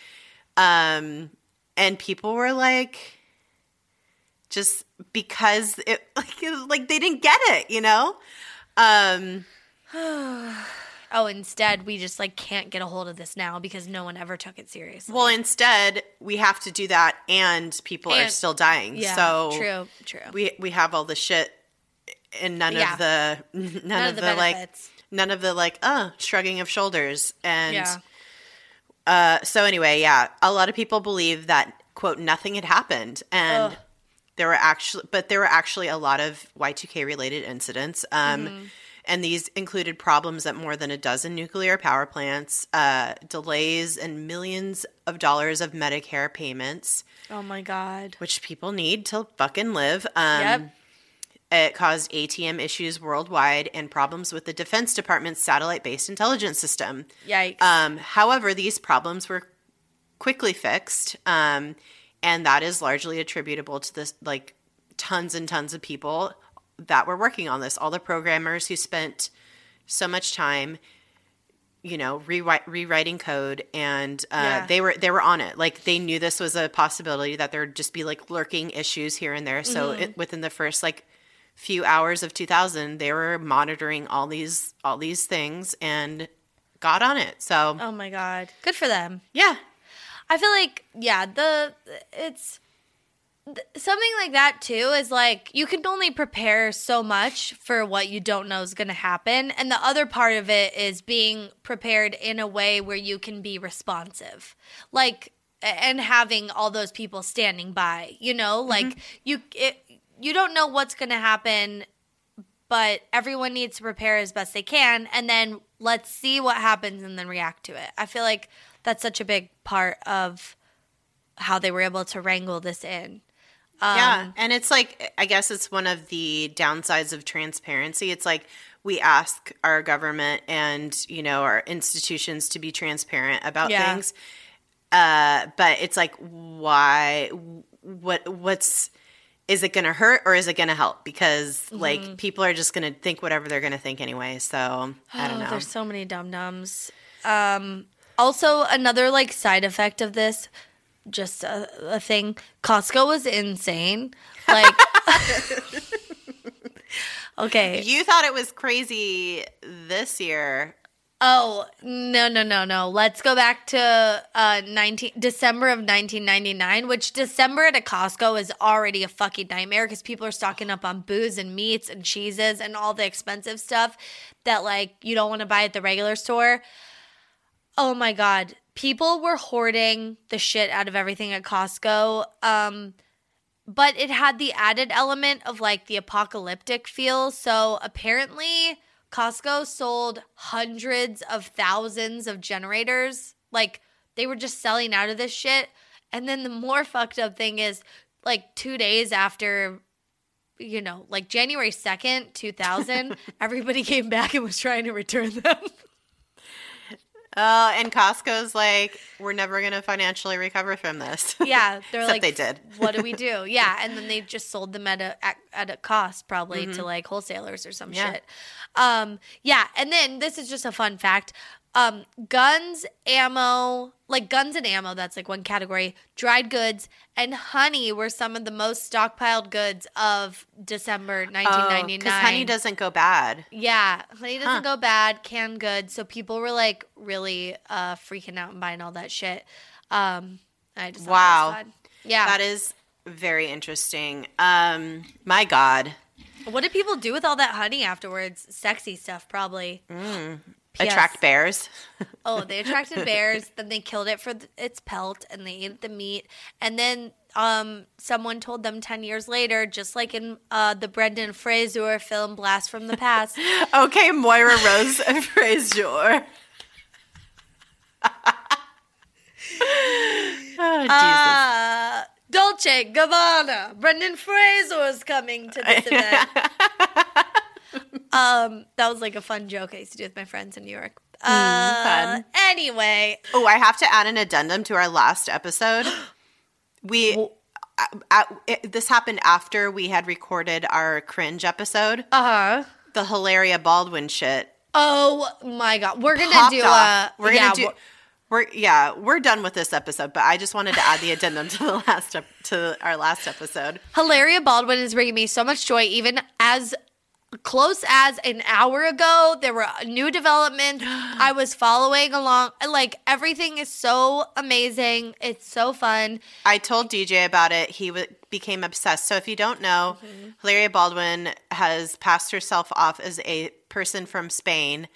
Um, and people were like, just because it *laughs* like, like they didn't get it, you know? Um, *sighs* Oh, instead we just like can't get a hold of this now because no one ever took it seriously. Well, instead, we have to do that, and people are still dying. yeah, so true, true. We we have all the shit, and none Yeah. of the *laughs* none, of, of the, the like none of the like uh shrugging of shoulders. And yeah. uh, so anyway, yeah, a lot of people believe that quote nothing had happened, and Ugh. there were actually, but there were actually a lot of Y two K related incidents. Um, Mm-hmm. And these included problems at more than a dozen nuclear power plants, uh, delays, and millions of dollars of Medicare payments, Oh my god. which people need to fucking live. Um, Yep. It caused ATM issues worldwide and problems with the Defense Department's satellite based intelligence system. Yikes. Um, however, these problems were quickly fixed, um, and that is largely attributable to this like tons and tons of people that were working on this all the programmers who spent so much time you know rewriting code and uh, Yeah. they were they were on it like they knew this was a possibility that there'd just be like lurking issues here and there so it, within the first like few hours of 2000 they were monitoring all these all these things and got on it so Oh my god. Good for them. yeah I feel like yeah, the it's th- something like that too is like you can only prepare so much for what you don't know is going to happen and the other part of it is being prepared in a way where you can be responsive. Like and having all those people standing by, you know, mm-hmm. like you it, you don't know what's going to happen but everyone needs to prepare as best they can and then let's see what happens and then react to it. I feel like that's such a big part of how they were able to wrangle this in. Um, yeah and it's like i guess it's one of the downsides of transparency it's like we ask our government and you know our institutions to be transparent about Yeah. things uh but it's like why what what's is it going to hurt or is it going to help because Mm-hmm. like people are just going to think whatever they're going to think anyway so i don't oh, know There's so many dum dums. Um, also, another like side effect of this, just a, a thing. Costco was insane. Like, *laughs* okay. you thought it was crazy this year Oh no no no no! Let's go back to uh, nineteen December of nineteen ninety nine, which December at a Costco is already a fucking nightmare because people are stocking up on booze and meats and cheeses and all the expensive stuff that like you don't want to buy at the regular store. Oh my god, people were hoarding the shit out of everything at Costco. Um, but it had the added element of like the apocalyptic feel. So apparently, Costco sold hundreds of thousands of generators. Like they were just selling out of this shit. And then the more fucked up thing is like two days after, you know, like January 2nd, 2000, *laughs* everybody came back and was trying to return them. *laughs* uh and costco's like we're never going to financially recover from this *laughs* Yeah, they're like, they did. What do we *laughs* do? Yeah, and then they just sold them at a at, at a cost, probably to like wholesalers or some Mm-hmm. Yeah. shit. Um, yeah, and then this is just a fun fact: um, guns, ammo, like guns and ammo. That's like one category. Dried goods and honey were some of the most stockpiled goods of December 1999. because Oh, honey doesn't go bad Yeah, honey doesn't Huh. go bad, canned goods. So people were like really uh, freaking out and buying all that shit. Um, I just Wow. Yeah. That is very interesting. Um, my God, what did people do with all that honey afterwards? Sexy stuff, probably. Mm. P.S. attract bears. *laughs* Oh, they attracted *laughs* bears. then they killed it for its pelt, and they ate the meat. And then um, someone told them ten years later, just like in uh, the Brendan Fraser film "Blast from the Past." *laughs* okay, Moira Rose Frazier. oh, Jesus. Uh, Dolce Gabbana. Brendan Fraser is coming to this event. *laughs* um, that was like a fun joke I used to do with my friends in New York. Uh, fun. Anyway, oh, I have to add an addendum to our last episode. *gasps* We. uh, uh, it, this happened after we had recorded our cringe episode. uh huh. The Hilaria Baldwin shit Oh my god, we're gonna do off. a. We're yeah, gonna do. We're yeah, we're done with this episode, but I just wanted to add the addendum to the last ep- to our last episode. Hilaria Baldwin is bringing me so much joy, even as close as an hour ago. There were new developments. I *gasps* was following along. Like everything is so amazing. It's so fun. I told DJ about it. He w- became obsessed. So if you don't know, Mm-hmm. Hilaria Baldwin has passed herself off as a person from Spain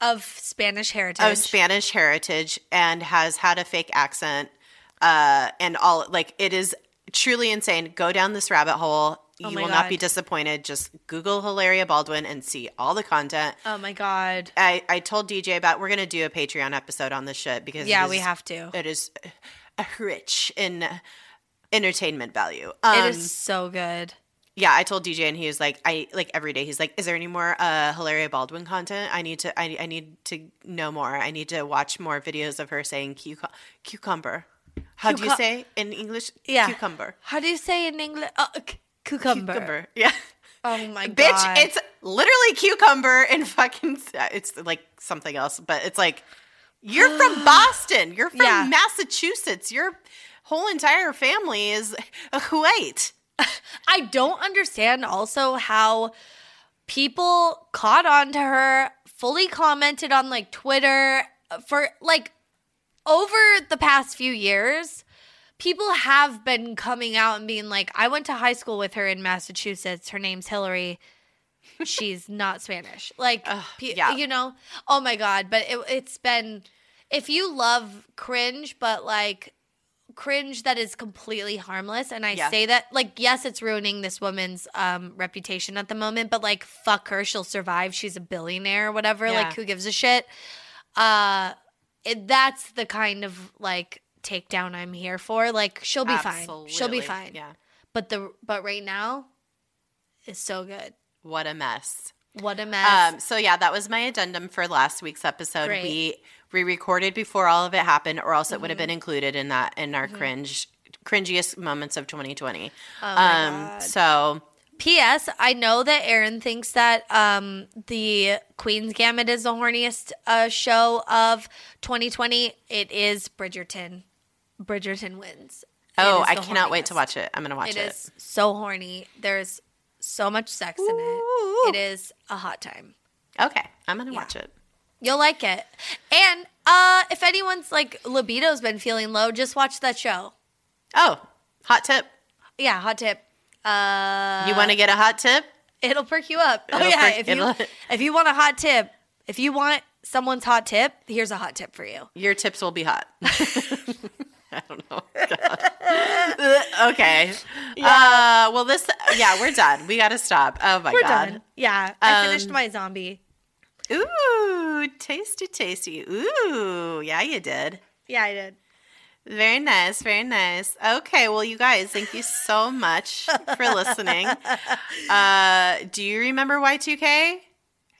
Of Spanish heritage. of Spanish heritage and has had a fake accent uh, and all like it is truly insane. Go down this rabbit hole. You Oh my will not be disappointed. Just Google Hilaria Baldwin and see all the content. oh my god. I, I told DJ about we're gonna do a Patreon episode on this shit because Yeah, it we have to. It is rich in entertainment value. Um, it is so good. yeah, I told DJ and he was like, I like every day. He's like, is there any more uh, Hilaria Baldwin content? I need to, I, I need to know more. I need to watch more videos of her saying cuc- cucumber. How do you say in English? Yeah. Cucumber. How do you say in English? Uh, c- cucumber. Cucumber. *laughs* Yeah. Oh my god. Bitch, it's literally cucumber and fucking it's like something else, but it's like you're from *gasps* Boston. You're from Yeah. Massachusetts. Your whole entire family is a Kuwait. *laughs* I don't understand also how people caught on to her, fully commented on like Twitter uh, for like over the past few years. People have been coming out and being like, I went to high school with her in Massachusetts. Her name's Hillary. She's *laughs* not Spanish. Like, pe- yeah. you know, oh my God. But it, it's been, if you love cringe, but like cringe that is completely harmless and i Yeah. say that like yes it's ruining this woman's um reputation at the moment but like fuck her she'll survive she's a billionaire or whatever Yeah. like who gives a shit uh it, that's the kind of like takedown i'm here for like she'll be fine she'll be fine Yeah. but the but right now is so good What a mess. what a mess Um, so yeah, that was my addendum for last week's episode. Great. We re-recorded before all of it happened, or else it would have Mm-hmm. been included in that in our cringe, cringiest moments of 2020. Oh um, so P.S. I know that Aaron thinks that um, the Queen's Gambit is the horniest uh, show of 2020. It is Bridgerton. Bridgerton wins. Oh, I cannot wait to watch it. I'm gonna watch It it. is so horny. There's so much sex in it. It is a hot time. Okay, I'm gonna Yeah. watch it. You'll like it. And uh, if anyone's like libido's been feeling low, just watch that show. Oh, hot tip. Yeah, hot tip. Uh, You want to get a hot tip? It'll perk you up. Oh It'll yeah, perk- if you *laughs* if you want a hot tip, if you want someone's hot tip, here's a hot tip for you. Your tips will be hot. *laughs* *laughs* *laughs* I don't know. *laughs* Okay. Uh, well, this. Yeah, we're done. We got to stop. Oh my We're god. done. Yeah, I finished Um, my zombie. Ooh, tasty, tasty. Ooh, yeah, you did. Yeah, I did. Very nice, very nice. Okay, well, you guys, thank you so much for listening. *laughs* Uh, do you remember Y2K?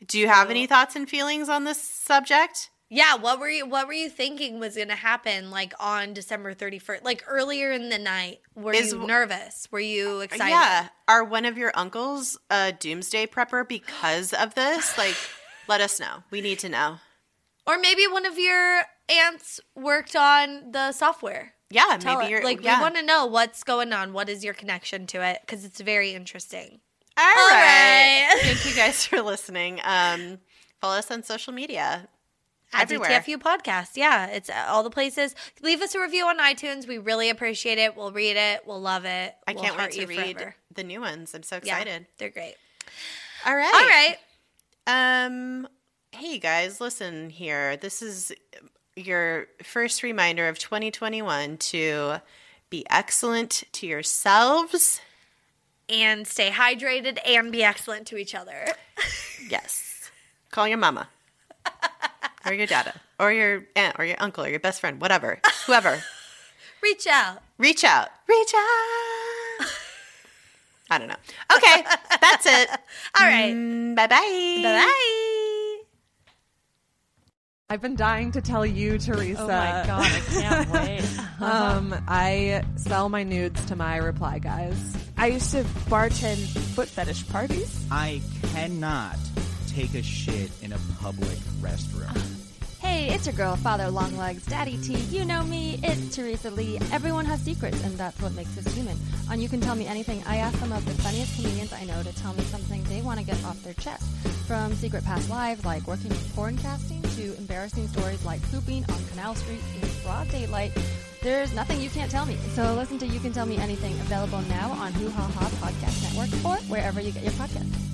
Do you have any thoughts and feelings on this subject? Yeah, what were you what were you thinking was going to happen like on December 31st? Like earlier in the night, were Is- you nervous? Were you excited? Yeah. Are one of your uncles a doomsday prepper because of this? Like, *laughs* let us know. We need to know. Or maybe one of your aunts worked on the software. Yeah, Tell maybe it. you're like yeah. we want to know what's going on. What is your connection to it? Because it's very interesting. All All right. right. Thank you guys *laughs* for listening. Um, follow us on social media. At Everywhere. DTFU podcast. Yeah, it's uh, all the places. Leave us a review on iTunes. We really appreciate it. We'll read it. We'll love it. I We'll can't wait to read forever. the new ones. I'm so Yeah, excited. they're great. All right. All right. Um, hey guys, listen here. This is your first reminder of 2021 to be excellent to yourselves. And stay hydrated and be excellent to each other. *laughs* Yes. Call your mama. *laughs* or your dada. Or your aunt or your uncle or your best friend, whatever. Whoever. *laughs* Reach out. Reach out. Reach out. I don't know. Okay, that's it. *laughs* All right. Bye bye. Bye bye. I've been dying to tell you, Teresa. Oh my god, I can't wait. *laughs* Um, I sell my nudes to my reply guys. I used to bartend foot fetish parties. I cannot take a shit in a public restroom. Hey, it's your girl, Father Longlegs, Daddy T. You know me, it's Teresa Lee. Everyone has secrets, and that's what makes us human. On You Can Tell Me Anything, I ask some of the funniest comedians I know to tell me something they want to get off their chest. From secret past lives like working in porn casting to embarrassing stories like pooping on Canal Street in broad daylight, there's nothing you can't tell me. So listen to You Can Tell Me Anything, available now on Hoo Ha Ha Podcast Network or wherever you get your podcasts.